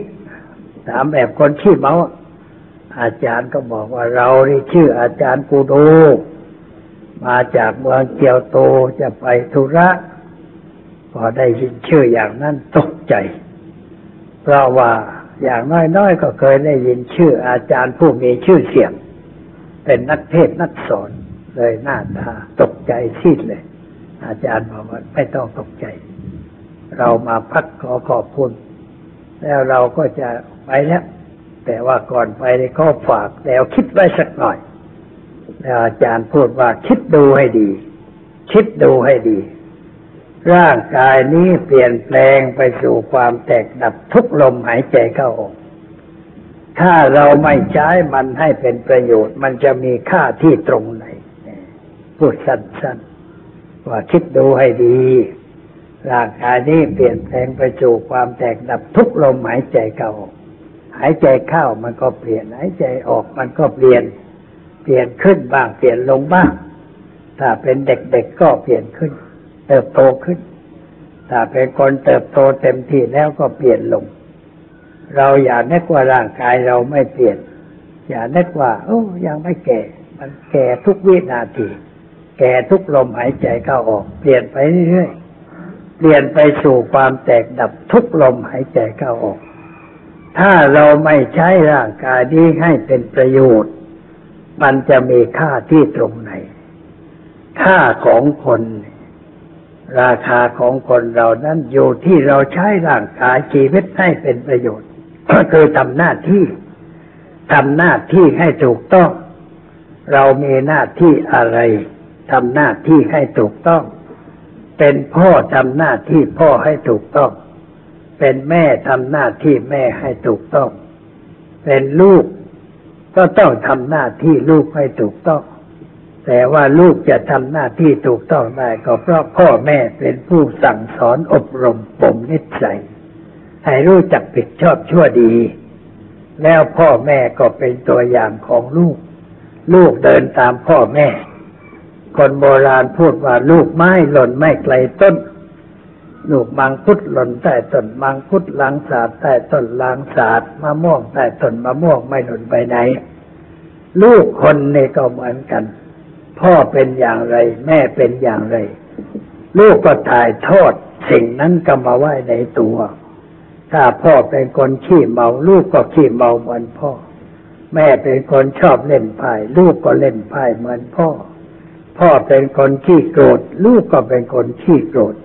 ถามแบบคนขี้เมาอาจารย์ก็บอกว่าเรานี่ชื่ออาจารย์กูดู มาจากเมืองเกียวโตจะไปธุระ พอได้ยินชื่ออย่างนั้นตกใจ เพราะว่าอย่างน้อยๆก็เคยได้ยินชื่ออาจารย์ผู้มีชื่อเสียง เป็นนักเทศน์นักสอนเลยหน้าตาตกใจซีดเลย อาจารย์บอกว่าไม่ต้องตกใจ เรามาพักขอขอบคุณ แล้วเราก็จะไปแล้ว แต่ว่าก่อนไปในข้อฝากแล้วคิดไว้สักหน่อยแล้วอาจารย์พูดว่าคิดดูให้ดี คิดดูให้ดี ร่างกายนี้เปลี่ยนแปลงไปสู่ความแตกดับทุกลมหายใจเข้าออกถ้าเราไม่ใช้มันให้เป็นประโยชน์ มันจะมีค่าที่ตรงไหนพูดสั้นๆว่าคิดดูให้ดี ร่างกายนี้เปลี่ยนแปลงไปสู่ความแตกดับทุกลมหายใจเข้าหายใจเข้ามันก็เปลี่ยน หายใจออกมันก็เปลี่ยน เปลี่ยนขึ้นบ้างเปลี่ยนลงบ้าง ถ้าเป็นเด็กๆก็เปลี่ยนขึ้น เติบโตขึ้น ถ้าเป็นคนเติบโตเต็มที่แล้วก็เปลี่ยนลง เราอย่านึกว่าร่างกายเราไม่เปลี่ยน อย่านึกว่า โอ้ยังไม่แก่ มันแก่ทุกวินาที แก่ทุกลมหายใจเข้าออก เปลี่ยนไปเรื่อยๆ เปลี่ยนไปสู่ความแตกดับทุกลมหายใจเข้าออก ถ้าเราไม่ใช้ร่างกายนี้ให้เป็นประโยชน์ มันจะมีค่าที่ตรงไหนค่าของคน ราคาของคนเรานั้นอยู่ที่เราใช้ร่างกายชีวิตให้เป็นประโยชน์ ก็คือทำหน้าที่ทำหน้าที่ให้ถูกต้อง เรามีหน้าที่อะไรทำหน้าที่ให้ถูกต้อง เป็นพ่อทำหน้าที่พ่อให้ถูกต้อง เป็นแม่ทำหน้าที่แม่ให้ถูกต้อง เป็นลูกก็ต้องทำหน้าที่ลูกให้ถูกต้อง แต่ว่าลูกจะทำหน้าที่ถูกต้องได้ก็เพราะพ่อแม่เป็นผู้สั่งสอนอบรมบ่มนิสัยให้รู้จักผิดชอบชั่วดี แล้วพ่อแม่ก็เป็นตัวอย่างของลูก ลูกเดินตามพ่อแม่ คนโบราณพูดว่าลูกไม้หล่นไม่ไกลต้น ลูกมังคุดหล่นใต้ต้นมังคุดลางสาดใต้ต้นลางสาดมะม่วงใต้ต้นมะม่วงไม่หล่นไปไหน ลูกคนนี่ก็เหมือนกัน พ่อเป็นอย่างไร แม่เป็นอย่างไร ลูกก็ถ่ายทอดสิ่งนั้นก็มาไว้ในตัว ถ้าพ่อเป็นคนขี้เมา ลูกก็ขี้เมาเหมือนพ่อ แม่เป็นคนชอบเล่นไพ่ลูกก็เล่นไพ่เหมือนพ่อ พ่อเป็นคนขี้โกรธ ลูกก็เป็นคนขี้โกรธ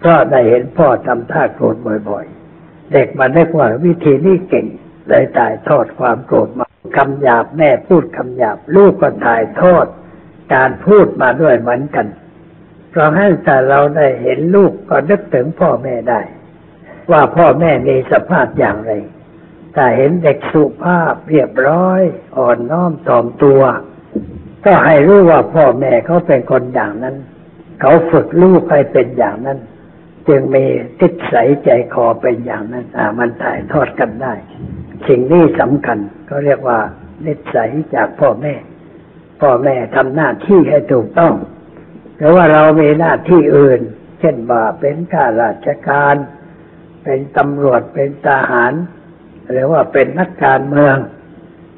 เพราะได้เห็นพ่อทำท่าโกรธบ่อย ๆ เด็กมาได้ว่าวิธีนี้เก่งเลยถ่ายทอดความโกรธมาคำหยาบแม่พูดคำหยาบ ลูกก็ถ่ายทอด การพูดมาด้วยเหมือนกันเพราะให้แต่เราได้เห็นลูกก็นึกถึงพ่อแม่ได้ ว่าพ่อแม่มีสภาพอย่างไรถ้าเห็นเด็กสุภาพเรียบร้อย อ่อนน้อมถ่อมตัว ก็ให้รู้ว่าพ่อแม่เขาเป็นคนอย่างนั้น เขาฝึกลูกให้เป็นอย่างนั้น จึงมีติดใสยใจคอเป็นอย่างนั้นอ่ามันถ่ายทอดกันได้ สิ่งนี้สำคัญก็เรียกว่านิสัยจากพ่อแม่ พ่อแม่ทำหน้าที่ให้ถูกต้องหรือว่าเรามีหน้าที่อื่น เช่นว่าเป็นข้าราชการ เป็นตำรวจเป็นทหาร หรือว่าเป็นนักการเมือง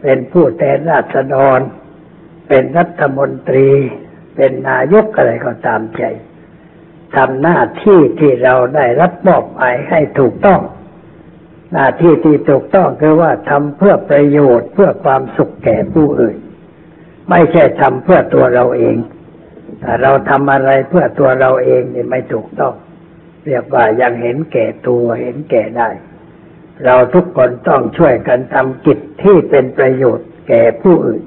เป็นผู้แทนราษฎร เป็นรัฐมนตรี เป็นนายกอะไรก็ตามใจทำหน้าที่ที่เราได้รับมอบหมายให้ถูกต้อง หน้าที่ที่ถูกต้องคือว่าทำเพื่อประโยชน์เพื่อความสุขแก่ผู้อื่น ไม่ใช่ทำเพื่อตัวเราเองถ้าเราทำอะไรเพื่อตัวเราเองนี่ไม่ถูกต้อง เรียกว่ายังเห็นแก่ตัวเห็นแก่ได้ เราทุกคนต้องช่วยกันทำกิจที่เป็นประโยชน์แก่ผู้อื่น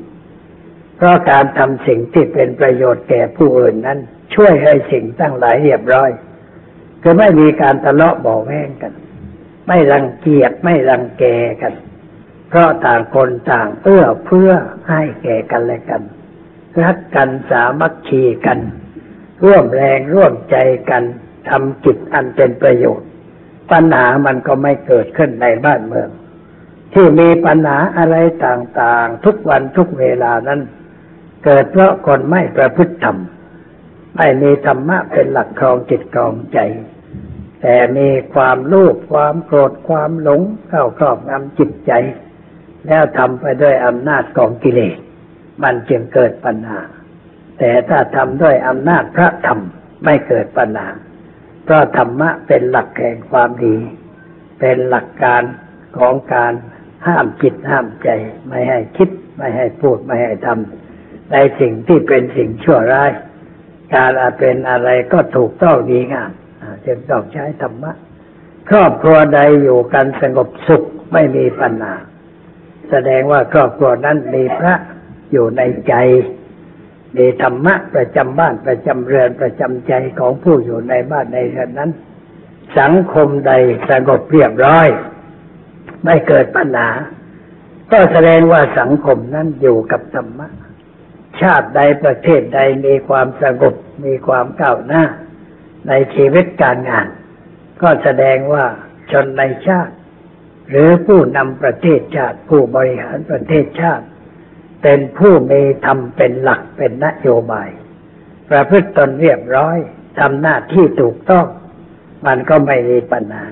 เพราะการทำสิ่งที่เป็นประโยชน์แก่ผู้อื่นนั้น ช่วยให้สิ่งตั้งหลายเรียบร้อยคือไม่มีการทะเลาะเบาแวงกัน ไม่รังเกียจไม่รังแกกัน เพราะต่างคนต่างเอื้อเพื่อให้แก่กันและกัน รักกันสามัคคีกัน ร่วมแรงร่วมใจกันทำกิจอันเป็นประโยชน์ ปัญหามันก็ไม่เกิดขึ้นในบ้านเมือง ที่มีปัญหาอะไรต่างๆ ทุกวันทุกเวลานั้น เกิดเพราะคนไม่ประพฤติธรรมไม่มีธรรมะเป็นหลักครองจิตครองใจ แต่มีความโลภความโกรธความหลงเข้าครอบงำจิตใจ แล้วทำไปด้วยอำนาจของกิเลส มันจึงเกิดปัญหา แต่ถ้าทำด้วยอำนาจพระธรรมไม่เกิดปัญหา เพราะธรรมะเป็นหลักแห่งความดี เป็นหลักการของการห้ามจิตห้ามใจ ไม่ให้คิด ไม่ให้พูดไม่ให้ทำในสิ่งที่เป็นสิ่งชั่วร้าย การอาเป็นอะไรก็ถูกต้องดีงามจึงต้องใช้ธรรมะ ครอบครัวใดอยู่กันสงบสุขไม่มีปัญหา แสดงว่าครอบครัวนั้นมีพระอยู่ในใจมีธรรมะประจำบ้านประจำเรือนประจำใจของผู้อยู่ในบ้านในเรือนนั้น สังคมใดสงบเรียบร้อย ไม่เกิดปัญหา ก็แสดงว่าสังคมนั้นอยู่กับธรรมะ ชาติใดประเทศใดมีความสงบมีความก้าวหน้า ในชีวิตการงาน ก็แสดงว่าชนในชาติ หรือผู้นำประเทศชาติผู้บริหารประเทศชาติ เป็นผู้มีธรรมเป็นหลักเป็นนโยบาย ประพฤติตนเรียบร้อยทำหน้าที่ถูกต้อง มันก็ไม่มีปัญหา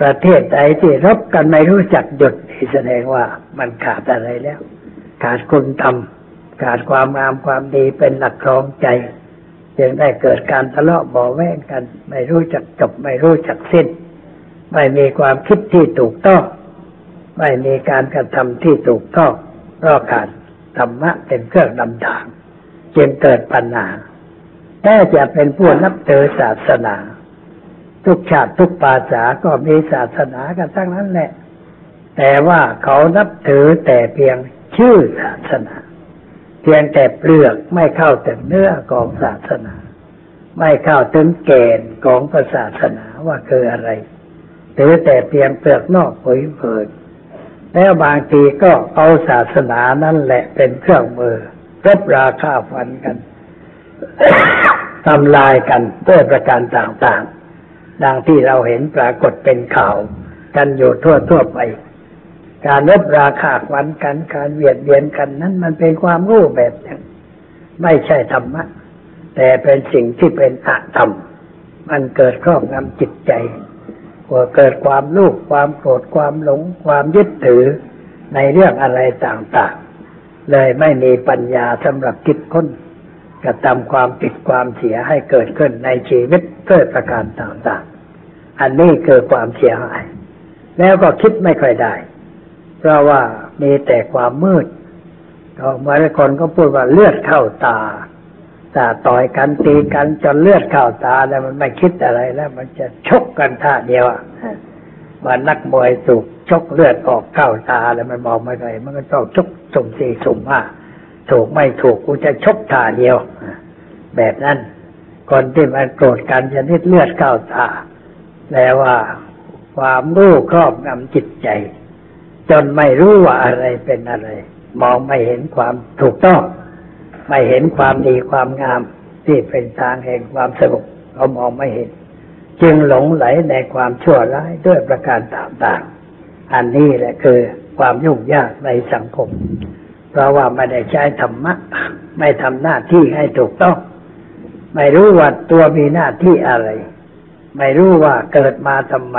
ประเทศใดที่รบกันไม่รู้จักหยุดแสดงว่ามันขาดอะไรแล้ว ขาดคุณธรรมขาดความงามความดีเป็นหลักครองใจ จึงได้เกิดการทะเลาะเบาะแว้งกัน ไม่รู้จักจบไม่รู้จักสิ้น ไม่มีความคิดที่ถูกต้อง ไม่มีการกระทำที่ถูกต้องเพราะขาดธรรมะเป็นเครื่องนำทางจึงเกิดปัญหาแต่จะเป็นผู้นับถือศาสนา ทุกชาติทุกภาษาก็มีศาสนากันทั้งนั้นแหละ แต่ว่าเขานับถือแต่เพียงชื่อศาสนา เพียงแต่เปลือกไม่เข้าถึงเนื้อของศาสนา ไม่เข้าถึงแกนของศาสนาว่าคืออะไร ถือแต่เพียงเปลือกนอกเผยเผยแล้วบางทีก็เอาศาสนานั่นแหละเป็นเครื่องมือรบราฆ่าฟันกันทำลายกันด้วยประการต่างๆ ดังที่เราเห็นปรากฏเป็นข่าว กันอยู่ทั่วทั่วๆไป การรบราคาฟันกัน การเวียดเบียนกันนั้นมันเป็นความรู้แบบหนึ่งไม่ใช่ธรรมะ แต่เป็นสิ่งที่เป็นอธรรม มันเกิดครอบงำจิตใจ ว่าเกิดความลูกความโกรธความหลงความยึดถือในเรื่องอะไรต่างๆ เลยไม่มีปัญญาสำหรับคิดค้นกระทำความผิดความเสียให้เกิดขึ้นในชีวิตด้วยประการต่างๆ อันนี้คือความเสียหาย แล้วก็คิดไม่ค่อยได้ เพราะว่ามีแต่ความมืดก็เมื่อคนก็พูดว่าเลือดเข้าตา ตาต่อยกันตีกันจนเลือดเข้าตาแล้วมันไม่คิดอะไรแล้ว มันจะชกกันท่าเดียวอะมันนักมวยถูกชกเลือดออกเข้าตาแล้วมันมองไม่ไรมันก็ต้องชกสุ่มสี่สุ่มห้าถูกไม่ถูกกูจะชกท่าเดียว แบบนั้นคนที่มันโกรธกันชนิดเลือดเข้าตาแปลว่า ความรู้ครอบงำจิตใจ จนไม่รู้ว่าอะไรเป็นอะไร มองไม่เห็นความถูกต้อง ไม่เห็นความดีความงามที่เป็นทางแห่งความสงบเขามองไม่เห็น จึงหลงไหลในความชั่วร้ายด้วยประการต่างๆ อันนี้แหละคือความยุ่งยากในสังคม เพราะว่าไม่ได้ใช้ธรรมะ ไม่ทำหน้าที่ให้ถูกต้อง ไม่รู้ว่าตัวมีหน้าที่อะไร ไม่รู้ว่าเกิดมาทำไม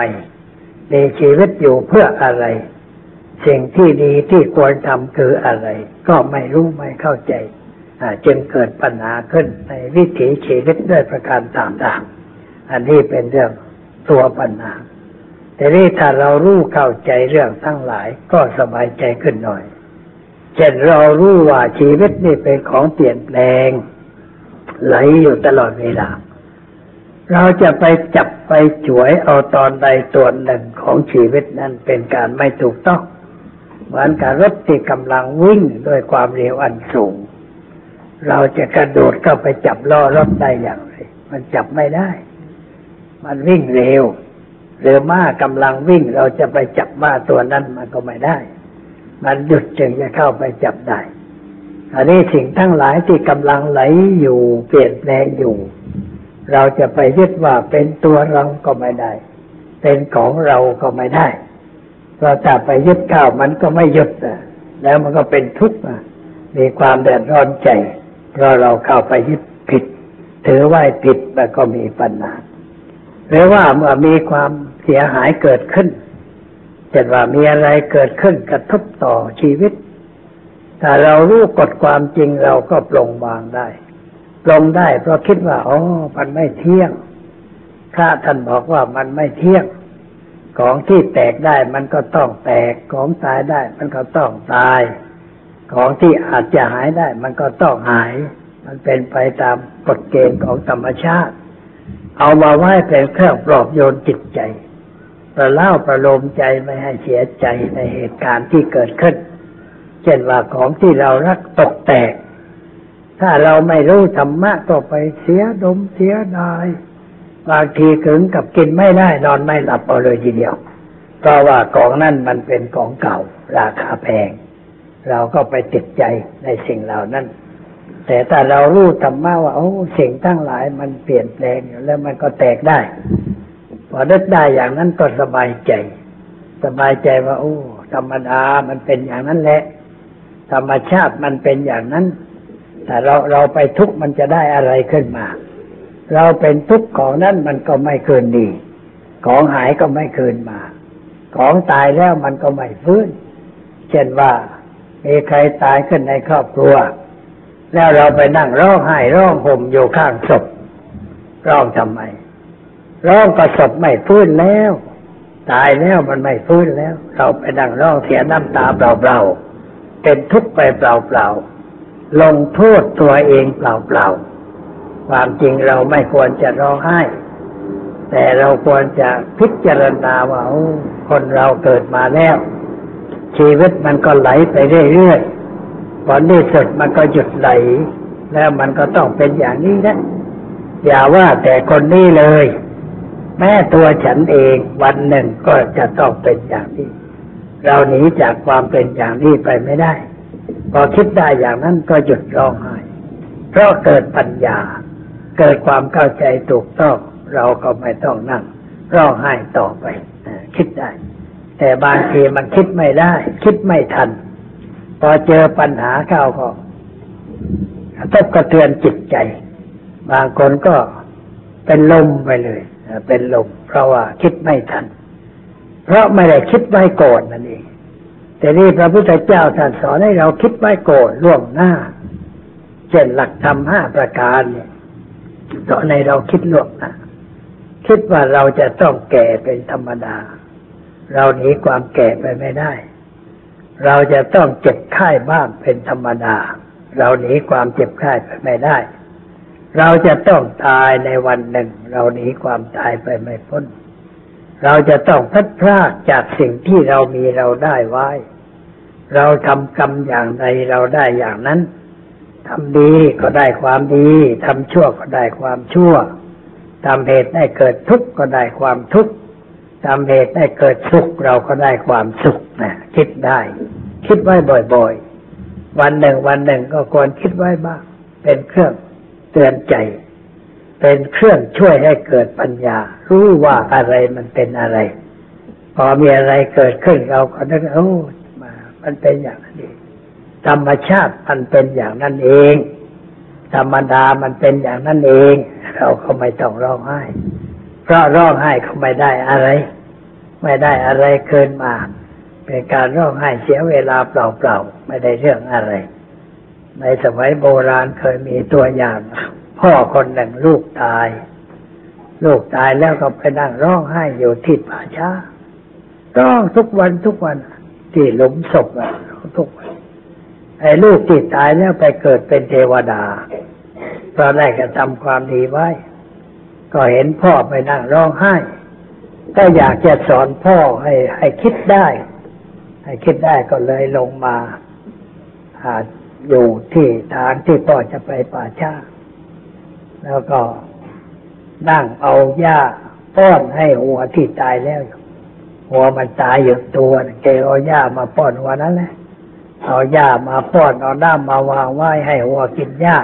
มีชีวิตอยู่เพื่ออะไร สิ่งที่ดีที่ควรทำคืออะไร ก็ไม่รู้ไม่เข้าใจ จึงเกิดปัญหาขึ้นในวิถีชีวิตด้วยประการต่างๆ อันนี้เป็นเรื่องตัวปัญหา แต่นี่ถ้าเรารู้เข้าใจเรื่องทั้งหลายก็สบายใจขึ้นหน่อย เช่นเรารู้ว่าชีวิตนี่เป็นของเปลี่ยนแปลง ไหลอยู่ตลอดเวลา เราจะไปจับไปฉวยเอาตอนใดตัวหนึ่งของชีวิตนั้นเป็นการไม่ถูกต้อง เหมือนกับรถที่กำลังวิ่งด้วยความเร็วอันสูง เราจะกระโดดเข้าไปจับล้อรถได้อย่างไร มันจับไม่ได้ มันวิ่งเร็วหรือม้ากำลังวิ่งเราจะไปจับม้าตัวนั้นมันก็ไม่ได้ มันหยุดจึงจะเข้าไปจับได้ อันนี้สิ่งทั้งหลายที่กำลังไหลอยู่เปลี่ยนแปลงอยู่ เราจะไปยึดว่าเป็นตัวเราก็ไม่ได้ เป็นของเราก็ไม่ได้เพราะถ้าไปยึดข้าวมันก็ไม่หยุดนะแล้วมันก็เป็นทุกข์นะมีความเดือดร้อนใจ เพราะเราเข้าไปยึดผิด ถือว่าผิดมันก็มีปัญหาหรือว่าเมื่อมีความเสียหายเกิดขึ้นเช่นว่ามีอะไรเกิดขึ้นกระทบต่อชีวิตถ้าเรารู้กฎความจริงเราก็ปลงวางได้ปลงได้ เพราะคิดว่าอ๋อมันไม่เที่ยงถ้าท่านบอกว่ามันไม่เที่ยง ของที่แตกได้มันก็ต้องแตก ของตายได้มันก็ต้องตาย ของที่อาจจะหายได้ มันก็ต้องหาย มันเป็นไปตามกฎเกณฑ์ของธรรมชาติ เอามาไว้เป็นเครื่องปลอบโยนจิตใจ ประเล่าประโลมใจไม่ให้เสียใจในเหตุการณ์ที่เกิดขึ้น เช่นว่าของที่เรารักตกแตก ถ้าเราไม่รู้ธรรมะก็ไปเสียดมเสียดายบางทีถึงกับกินไม่ได้นอนไม่หลับเอาเลยทีเดียว เพราะว่าของนั่นมันเป็นของเก่า ราคาแพง เราก็ไปติดใจในสิ่งเหล่านั้น แต่ถ้าเรารู้ธรรมะว่าโอ้สิ่งทั้งหลายมันเปลี่ยนแปลงอยู่แล้วมันก็แตกได้ พอนึกได้อย่างนั้นก็สบายใจ สบายใจว่า โอ้ ธรรมดามันเป็นอย่างนั้นแหละ ธรรมชาติมันเป็นอย่างนั้น แต่เราเราไปทุกข์มันจะได้อะไรขึ้นมา เราเป็นทุกข์ของนั้นมันก็ไม่คืนดี ของหายก็ไม่คืนมา ของตายแล้วมันก็ไม่ฟื้น เช่นว่า มีใครตายขึ้นในครอบครัว แล้วเราไปนั่งร้องไห้ร้องห่มอยู่ข้างศพร้องทำไมร้องก็ศพไม่ฟื้นแล้ว ตายแล้วมันไม่ฟื้นแล้ว เราไปนั่งร้องเสียน้ำตาเปล่าๆเป็นทุกข์ไปเปล่าๆลงโทษตัวเองเปล่าๆความจริงเราไม่ควรจะร้องไห้แต่เราควรจะพิจารณาว่าคนเราเกิดมาแล้ว ชีวิตมันก็ไหลไปเรื่อยๆผลที่สุดมันก็หยุดไหล แล้วมันก็ต้องเป็นอย่างนี้นะ อย่าว่าแต่คนนี้เลย แม้ตัวฉันเองวันหนึ่งก็จะต้องเป็นอย่างนี้ เราหนีจากความเป็นอย่างนี้ไปไม่ได้ พอคิดได้อย่างนั้นก็หยุดร้องไห้เพราะเกิดปัญญา เกิดความเข้าใจถูกต้องเราก็ไม่ต้องนั่งร้องไห้ต่อไปคิดได้ แต่บางทีมันคิดไม่ได้ คิดไม่ทัน พอเจอปัญหาเข้าก็กระทบกระเทือนจิตใจ บางคนก็เป็นลมไปเลยเป็นลมเพราะว่าคิดไม่ทัน เพราะไม่ได้คิดไว้ก่อนนั่นเองแต่นี่พระพุทธเจ้าท่านสอนให้เราคิดไว้ก่อนล่วงหน้าเช่นหลักธรรมห้าประการเนี่ยสอนให้เราคิดล่วงหน้าคิดว่าเราจะต้องแก่เป็นธรรมดา เราหนีความแก่ไปไม่ได้ เราจะต้องเจ็บไข้บ้างเป็นธรรมดา เราหนีความเจ็บไข้ไปไม่ได้ เราจะต้องตายในวันหนึ่ง เราหนีความตายไปไม่พ้น เราจะต้องพัดพรากจากสิ่งที่เรามีเราได้ไว้ เราทำกรรมอย่างใดเราได้อย่างนั้นทำดีก็ได้ความดี ทำชั่วก็ได้ความชั่วทำเหตุให้เกิดทุกข์ก็ได้ความทุกข์ ทำเหตุให้เกิดสุขเราก็ได้ความสุขนะคิดได้ คิดไว้บ่อยๆ วันหนึ่งวันหนึ่งก็ควรคิดไว้บ้าง เป็นเครื่องเตือนใจ เป็นเครื่องช่วยให้เกิดปัญญา รู้ว่าอะไรมันเป็นอะไร พอมีอะไรเกิดขึ้นเราก็นึกโอ้มามันเป็นอย่างนั้นเองธรรมชาติมันเป็นอย่างนั้นเอง ธรรมดามันเป็นอย่างนั้นเอง เราก็ไม่ต้องร้องไห้ เพราะร้องไห้ก็ไม่ได้อะไร ไม่ได้อะไรเกินมา เป็นการร้องไห้เสียเวลาเปล่าๆไม่ได้เรื่องอะไร ในสมัยโบราณเคยมีตัวอย่าง พ่อคนหนึ่งลูกตาย ลูกตายแล้วก็ไปนั่งร้องไห้อยู่ที่ป่าช้าร้องทุกวันทุกวันที่หลุมศพอะทุกวันไอ้ลูกที่ตายแล้วไปเกิดเป็นเทวดาเพราะได้กระทำความดีไว้ ก็เห็นพ่อไปนั่งร้องไห้ ก็อยากจะสอนพ่อให้ให้คิดได้ ให้คิดได้ก็เลยลงมาหาอยู่ที่ทางที่พ่อจะไปป่าช้าแล้วก็นั่งเอาหญ้าป้อนให้หัวที่ตายแล้วอยู่หัวมันตายอยู่ตัวน่ะแกเอาหญ้ามาป้อนหัวนั้นแหละเอาหญ้ามาป้อนเอาน้ำมาวางไว้ให้หัวกินหญ้า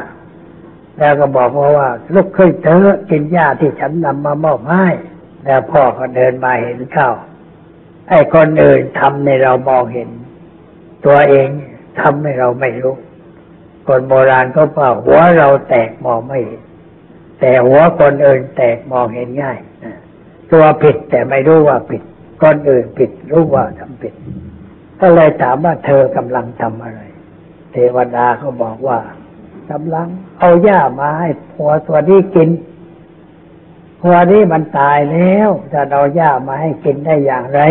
แล้วก็บอกว่าว่าลุกขึ้นเถอะกินหญ้าที่ฉันนำมามอบให้ แล้วพ่อก็เดินมาเห็นเข้าไอ้คนอื่นทำในเรามองเห็น ตัวเองทำให้เราไม่รู้ คนโบราณก็ว่าหัวเราแตกมองไม่เห็น แต่หัวคนอื่นแตกมองเห็นง่ายตัวผิดแต่ไม่รู้ว่าผิดคนอื่นผิดรู้ว่าทำผิด ก็เลยถามว่าเธอกำลังทำอะไร เทวดาก็บอกว่า กำลัง เอาหญ้ามาให้หัวตัวนี้กินหัวนี้มันตายแล้วจะเอาหญ้ามาให้กินได้อย่างไร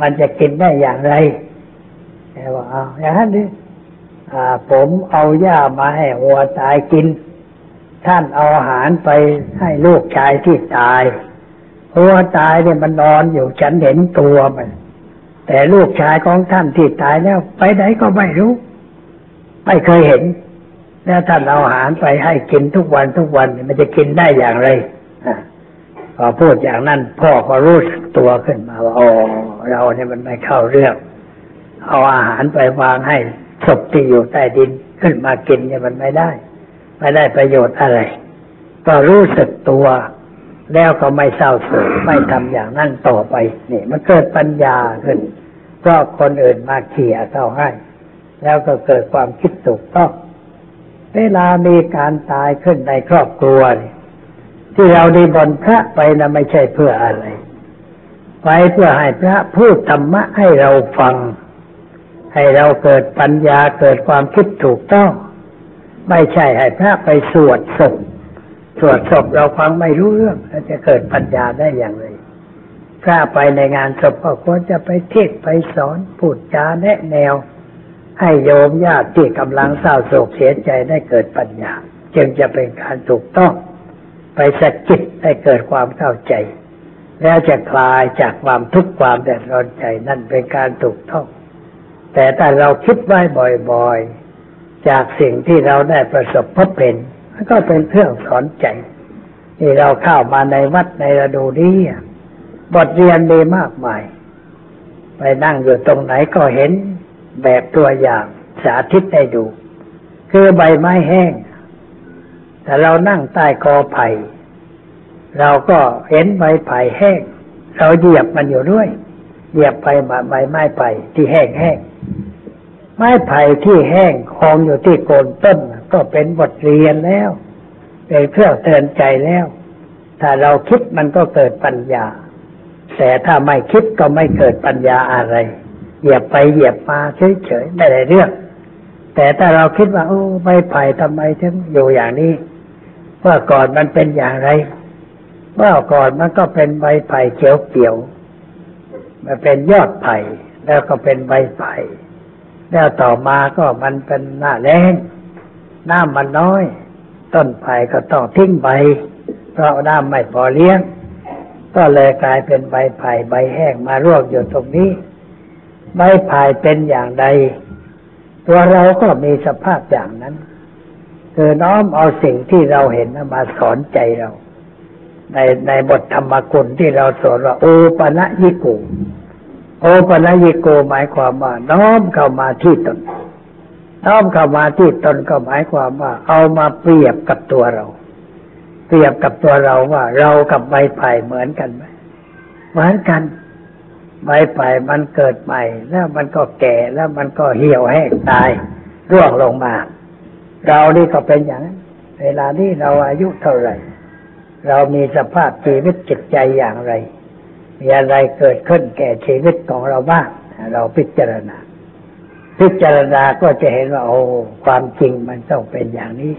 มันจะกินได้อย่างไรแต่ว่าเอาอย่างนั้นดิผมเอาหญ้ามาให้หัวตายกิน ท่านเอาอาหารไปให้ลูกชายที่ตายหัวตายเนี่ยมันนอนอยู่ฉันเห็นตัวมันแต่ลูกชายของท่านที่ตายแล้ว ไปไหนก็ไม่รู้ ไม่เคยเห็น แล้วท่านเอาอาหารไปให้กินทุกวันทุกวันมันจะกินได้อย่างไรพอพูดอย่างนั้น พ่อก็รู้สึกตัวขึ้นมาว่าอ๋อเราเนี่ยมันไม่เข้าเรื่อง เอาอาหารไปวางให้ศพที่อยู่ใต้ดินขึ้นมากินเนี่ยมันไม่ได้ ไม่ได้ประโยชน์อะไร ก็รู้สึกตัว แล้วก็ไม่เศร้าโศกไม่ทำอย่างนั้นต่อไปนี่มันเกิดปัญญาขึ้นเพราะคนอื่นมาเขี่ยเข้าให้ แล้วก็เกิดความคิดถูกต้อง เวลามีการตายขึ้นในครอบครัวนี่ที่เราด้บนพระไปนะไม่ใช่เพื่ออะไร ไปเพื่อให้พระพูดธรรมะให้เราฟัง ให้เราเกิดปัญญาเกิดความคิดถูกต้อง ไม่ใช่ให้พระไปสวดศพสวดศพเราฟังไม่รู้เรื่องแล้วจะเกิดปัญญาได้อย่างไรพระไปในงานศพก็ควรจะไปเทศไปสอนพูดจาแนะแนว ให้โยมญาติที่กำลังเศร้าโศกเสียใจได้เกิดปัญญา จึงจะเป็นการถูกต้อง ไปสะกิดให้เกิดความเข้าใจ แล้วจะคลายจากความทุกข์ความเดือดร้อนใจนั่นเป็นการถูกต้อง แต่ถ้าเราคิดไว้บ่อยๆ จากสิ่งที่เราได้ประสบพบเป็นมันก็เป็นเครื่องสอนใจที่เราเข้ามาในวัดในฤดูนี้บทเรียนมีมากมาย ไปนั่งอยู่ตรงไหนก็เห็น แบบตัวอย่างสาธิตให้ดู คือใบไม้แห้ง แต่เรานั่งใต้กอไผ่เราก็เห็นใบไผ่แห้ง เราเหยียบมันอยู่ด้วย เหยียบไปใบไม้ไผ่ที่แห้งแห้งไม้ไผ่ที่แห้งคองอยู่ที่โคนต้น ก็เป็นบทเรียนแล้วเป็นเครื่องเตือนใจแล้ว ถ้าเราคิดมันก็เกิดปัญญา แต่ถ้าไม่คิดก็ไม่เกิดปัญญาอะไร เหยียบไปเหยียบมาเฉยๆไม่ได้เรื่อง แต่ถ้าเราคิดว่าโอ้ใบไผ่ทำไมถึงอยู่อย่างนี้เมื่อก่อนมันเป็นอย่างไรเมื่อก่อนมันก็เป็นใบไผ่เขียวๆมันเป็นยอดไผ่แล้วก็เป็นใบไผ่แล้วต่อมาก็มันเป็นหน้าแรงน้ำมันน้อย ต้นไผ่ก็ต้องทิ้งใบ เพราะน้ำไม่พอเลี้ยง ก็เลยกลายเป็นใบไผ่ใบแห้งมาร่วงอยู่ตรงนี้ ใบไผ่เป็นอย่างใด ตัวเราก็มีสภาพอย่างนั้นคือน้อมเอาสิ่งที่เราเห็นมาสอนใจเรา ในในบทธรรมกุลที่เราสอนว่าโอปะนะยิโกโอปะนะยิโกหมายความว่า น้อมเข้ามาที่ตนน้อมเข้ามาที่ตนก็หมายความว่า เอามาเปรียบกับตัวเรา เปรียบกับตัวเราว่า เรากับใบไผ่เหมือนกันไหมเหมือนกัน ใบไผ่มันเกิดใหม่ แล้วมันก็แก่แล้วมันก็เหี่ยวแห้งตายร่วงลงมา เรานี่ก็เป็นอย่างนั้น เวลานี้เราอายุเท่าไหร่ เรามีสภาพชีวิตจิตใจอย่างไร มีอะไรเกิดขึ้นแก่ชีวิตของเราบ้าง เราพิจารณา พิจารณาก็จะเห็นว่า โอ้ความจริงมันต้องเป็นอย่างนี้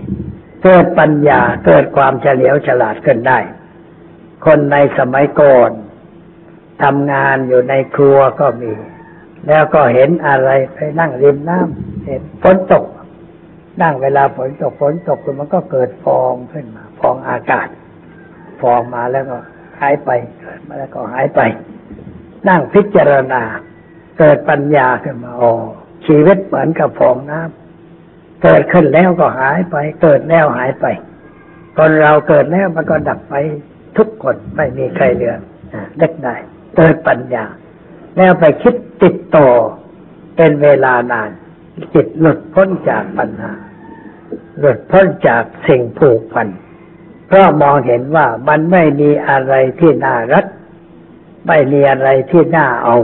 เกิดปัญญาเกิดความเฉลียวฉลาดขึ้นได้ คนในสมัยก่อน ทำงานอยู่ในครัวก็มี แล้วก็เห็นอะไรไปนั่งริมน้ำเห็นฝนตก นั่งเวลาฝนตกฝนตกมันก็เกิดฟองขึ้นมา ฟองอากาศ ฟองมาแล้วก็หายไปเกิดมาแล้วก็หายไป นั่งพิจารณา เกิดปัญญาขึ้นมาอ๋อชีวิตเหมือนกับฟองน้ำเกิดขึ้นแล้วก็หายไป เกิดแล้วหายไปคนเราเกิดแล้วมันก็ดับไปทุกคนไม่มีใครเหลือเล็กได้ เกิดปัญญา แล้วไปคิดติดต่อเป็นเวลานาน จิตหลุดพ้นจากปัญหา หลุดพ้นจากสิ่งผูกพันเพราะมองเห็นว่ามันไม่มีอะไรที่น่ารัก ไม่มีอะไรที่น่าเอา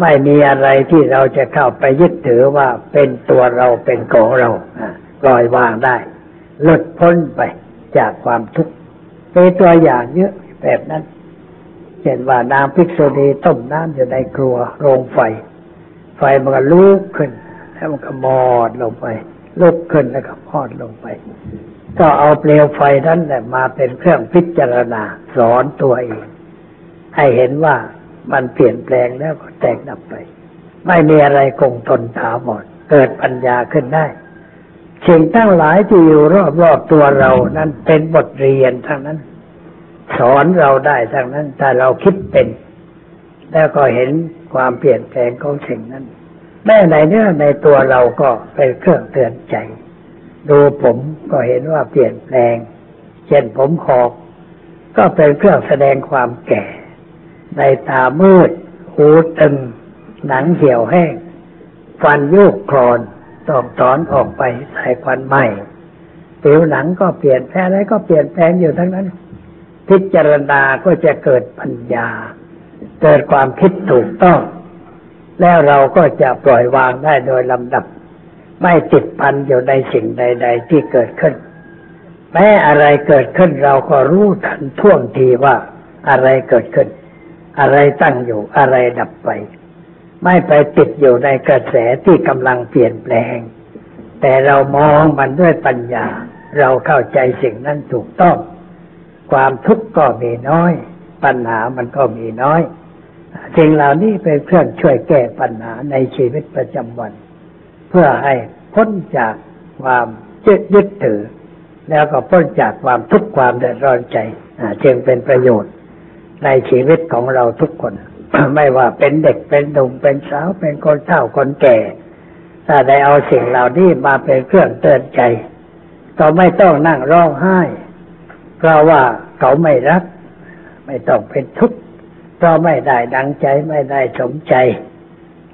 ไม่มีอะไรที่เราจะเข้าไปยึดถือว่าเป็นตัวเราเป็นของเราปล่อยวางได้ หลุดพ้นไปจากความทุกข์มีตัวอย่างเยอะแบบนั้น เช่นว่านางภิกษุณีต้มน้ำอยู่ในครัวโรงไฟ ไฟมันก็ลุกขึ้น แล้วมันก็มอดลงไปลุกขึ้นแล้วก็มอดลงไป ก็เอาเปลวไฟนั้นแหละมาเป็นเครื่องพิจารณาสอนตัวเอง ให้เห็นว่ามันเปลี่ยนแปลงแล้วก็แตกดับไป ไม่มีอะไรคงทนถาวรเกิดปัญญาขึ้นได้สิ่งทั้งหลายที่อยู่รอบๆตัวเรานั้นเป็นบทเรียนทั้งนั้น สอนเราได้ทั้งนั้นถ้าเราคิดเป็น แล้วก็เห็นความเปลี่ยนแปลงของสิ่งนั้น แม้ในเนื้อในตัวเราก็เป็นเครื่องเตือนใจ ดูผมก็เห็นว่าเปลี่ยนแปลง เช่นผมขอบ ก็เป็นเครื่องแสดงความแก่ ในตามืด หูตึง หนังเหี่ยวแห้ง ฟันโยกคลอนต้องถอนออกไปใส่ฟันใหม่ผิวหนังก็เปลี่ยนแปลงอะไรก็เปลี่ยนแปลงอยู่ทั้งนั้น พิจารณาก็จะเกิดปัญญา เกิดความคิดถูกต้อง แล้วเราก็จะปล่อยวางได้โดยลำดับ ไม่ติดพันอยู่ในสิ่งใด ๆ ที่เกิดขึ้น แม้อะไรเกิดขึ้นเราก็รู้ทันท่วงทีว่าอะไรเกิดขึ้น อะไรตั้งอยู่อะไรดับไป ไม่ไปติดอยู่ในกระแสที่กำลังเปลี่ยนแปลง แต่เรามองมันด้วยปัญญา เราเข้าใจสิ่งนั้นถูกต้อง ความทุกข์ก็มีน้อย ปัญหามันก็มีน้อยสิ่งเหล่านี้เป็นเครื่องช่วยแก้ปัญหาในชีวิตประจำวัน เพื่อให้พ้นจากความยึดยึดถือ แล้วก็พ้นจากความทุกข์ความเดือดร้อนใจจึงเป็นประโยชน์ในชีวิตของเราทุกคน ไม่ว่าเป็นเด็กเป็นหนุ่มเป็นสาวเป็นคนเฒ่าคนแก่ ถ้าได้เอาสิ่งเหล่านี้มาเป็นเครื่องเตือนใจ ก็ไม่ต้องนั่งร้องไห้ เพราะว่าเขาไม่รัก ไม่ต้องเป็นทุกข์เพราะไม่ได้ดังใจไม่ได้สมใจ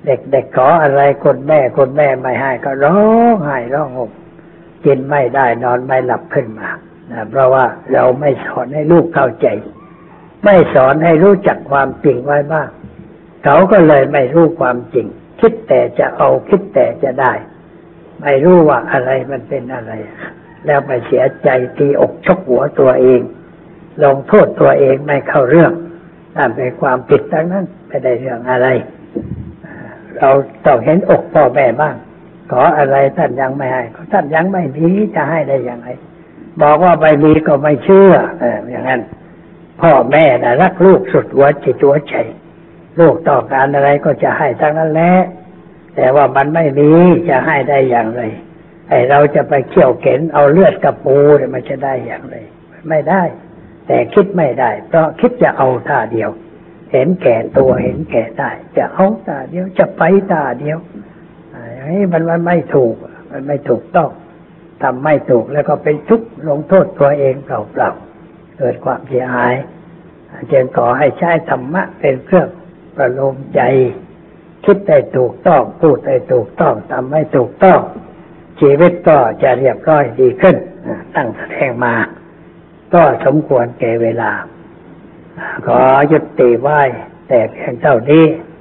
เด็กๆขออะไรคนแม่คนแม่ไม่ให้ก็ร้องไห้ร้องห่มกินไม่ได้นอนไม่หลับขึ้นมานะเพราะว่าเราไม่สอนให้ลูกเข้าใจ ไม่สอนให้รู้จักความจริงไว้บ้างเขาก็เลยไม่รู้ความจริง คิดแต่จะเอาคิดแต่จะได้ ไม่รู้ว่าอะไรมันเป็นอะไร แล้วไปเสียใจตีอกชกหัวตัวเอง ลงโทษตัวเองไม่เข้าเรื่องนั่นเป็นความผิดทั้งนั้นไม่ได้เรื่องอะไร เราต้องเห็นอกพ่อแม่บ้าง ขออะไรท่านยังไม่ให้ท่านยังไม่มีจะให้ได้อยังไงบอกว่าไม่มีก็ไม่เชื่ออออย่างนั้น พ่อแม่นะรักลูกสุดหัวจิตหัวใจลูกต้องการอะไรก็จะให้ทั้งนั้นแหละแต่ว่ามันไม่มีจะให้ได้อย่างไร ไอเราจะไปเขี่ยวเข็นเอาเลือดกับปูเนี่ยมันจะได้อย่างไร ไม่ได้ แต่คิดไม่ได้ เพราะคิดจะเอาท่าเดียว เห็นแก่ตัวเห็นแก่ได้ จะเอาตาเดียวจะไปตาเดียวอ่าอย่างนี้มันมันไม่ถูก มันไม่ถูกต้องทำไม่ถูกแล้วก็เป็นทุกข์ลงโทษตัวเองเปล่าๆเกิดความเสียหายจึงขอให้ใช้ธรรมะเป็นเครื่องประโลมใจ คิดได้ถูกต้องพูดได้ถูกต้องทำให้ถูกต้อง ชีวิตก็จะเรียบร้อยดีขึ้น ตั้งแสดงมา ก็สมควรแก่เวลา ขอยุดติไหว้แต่เพียงเท่านี้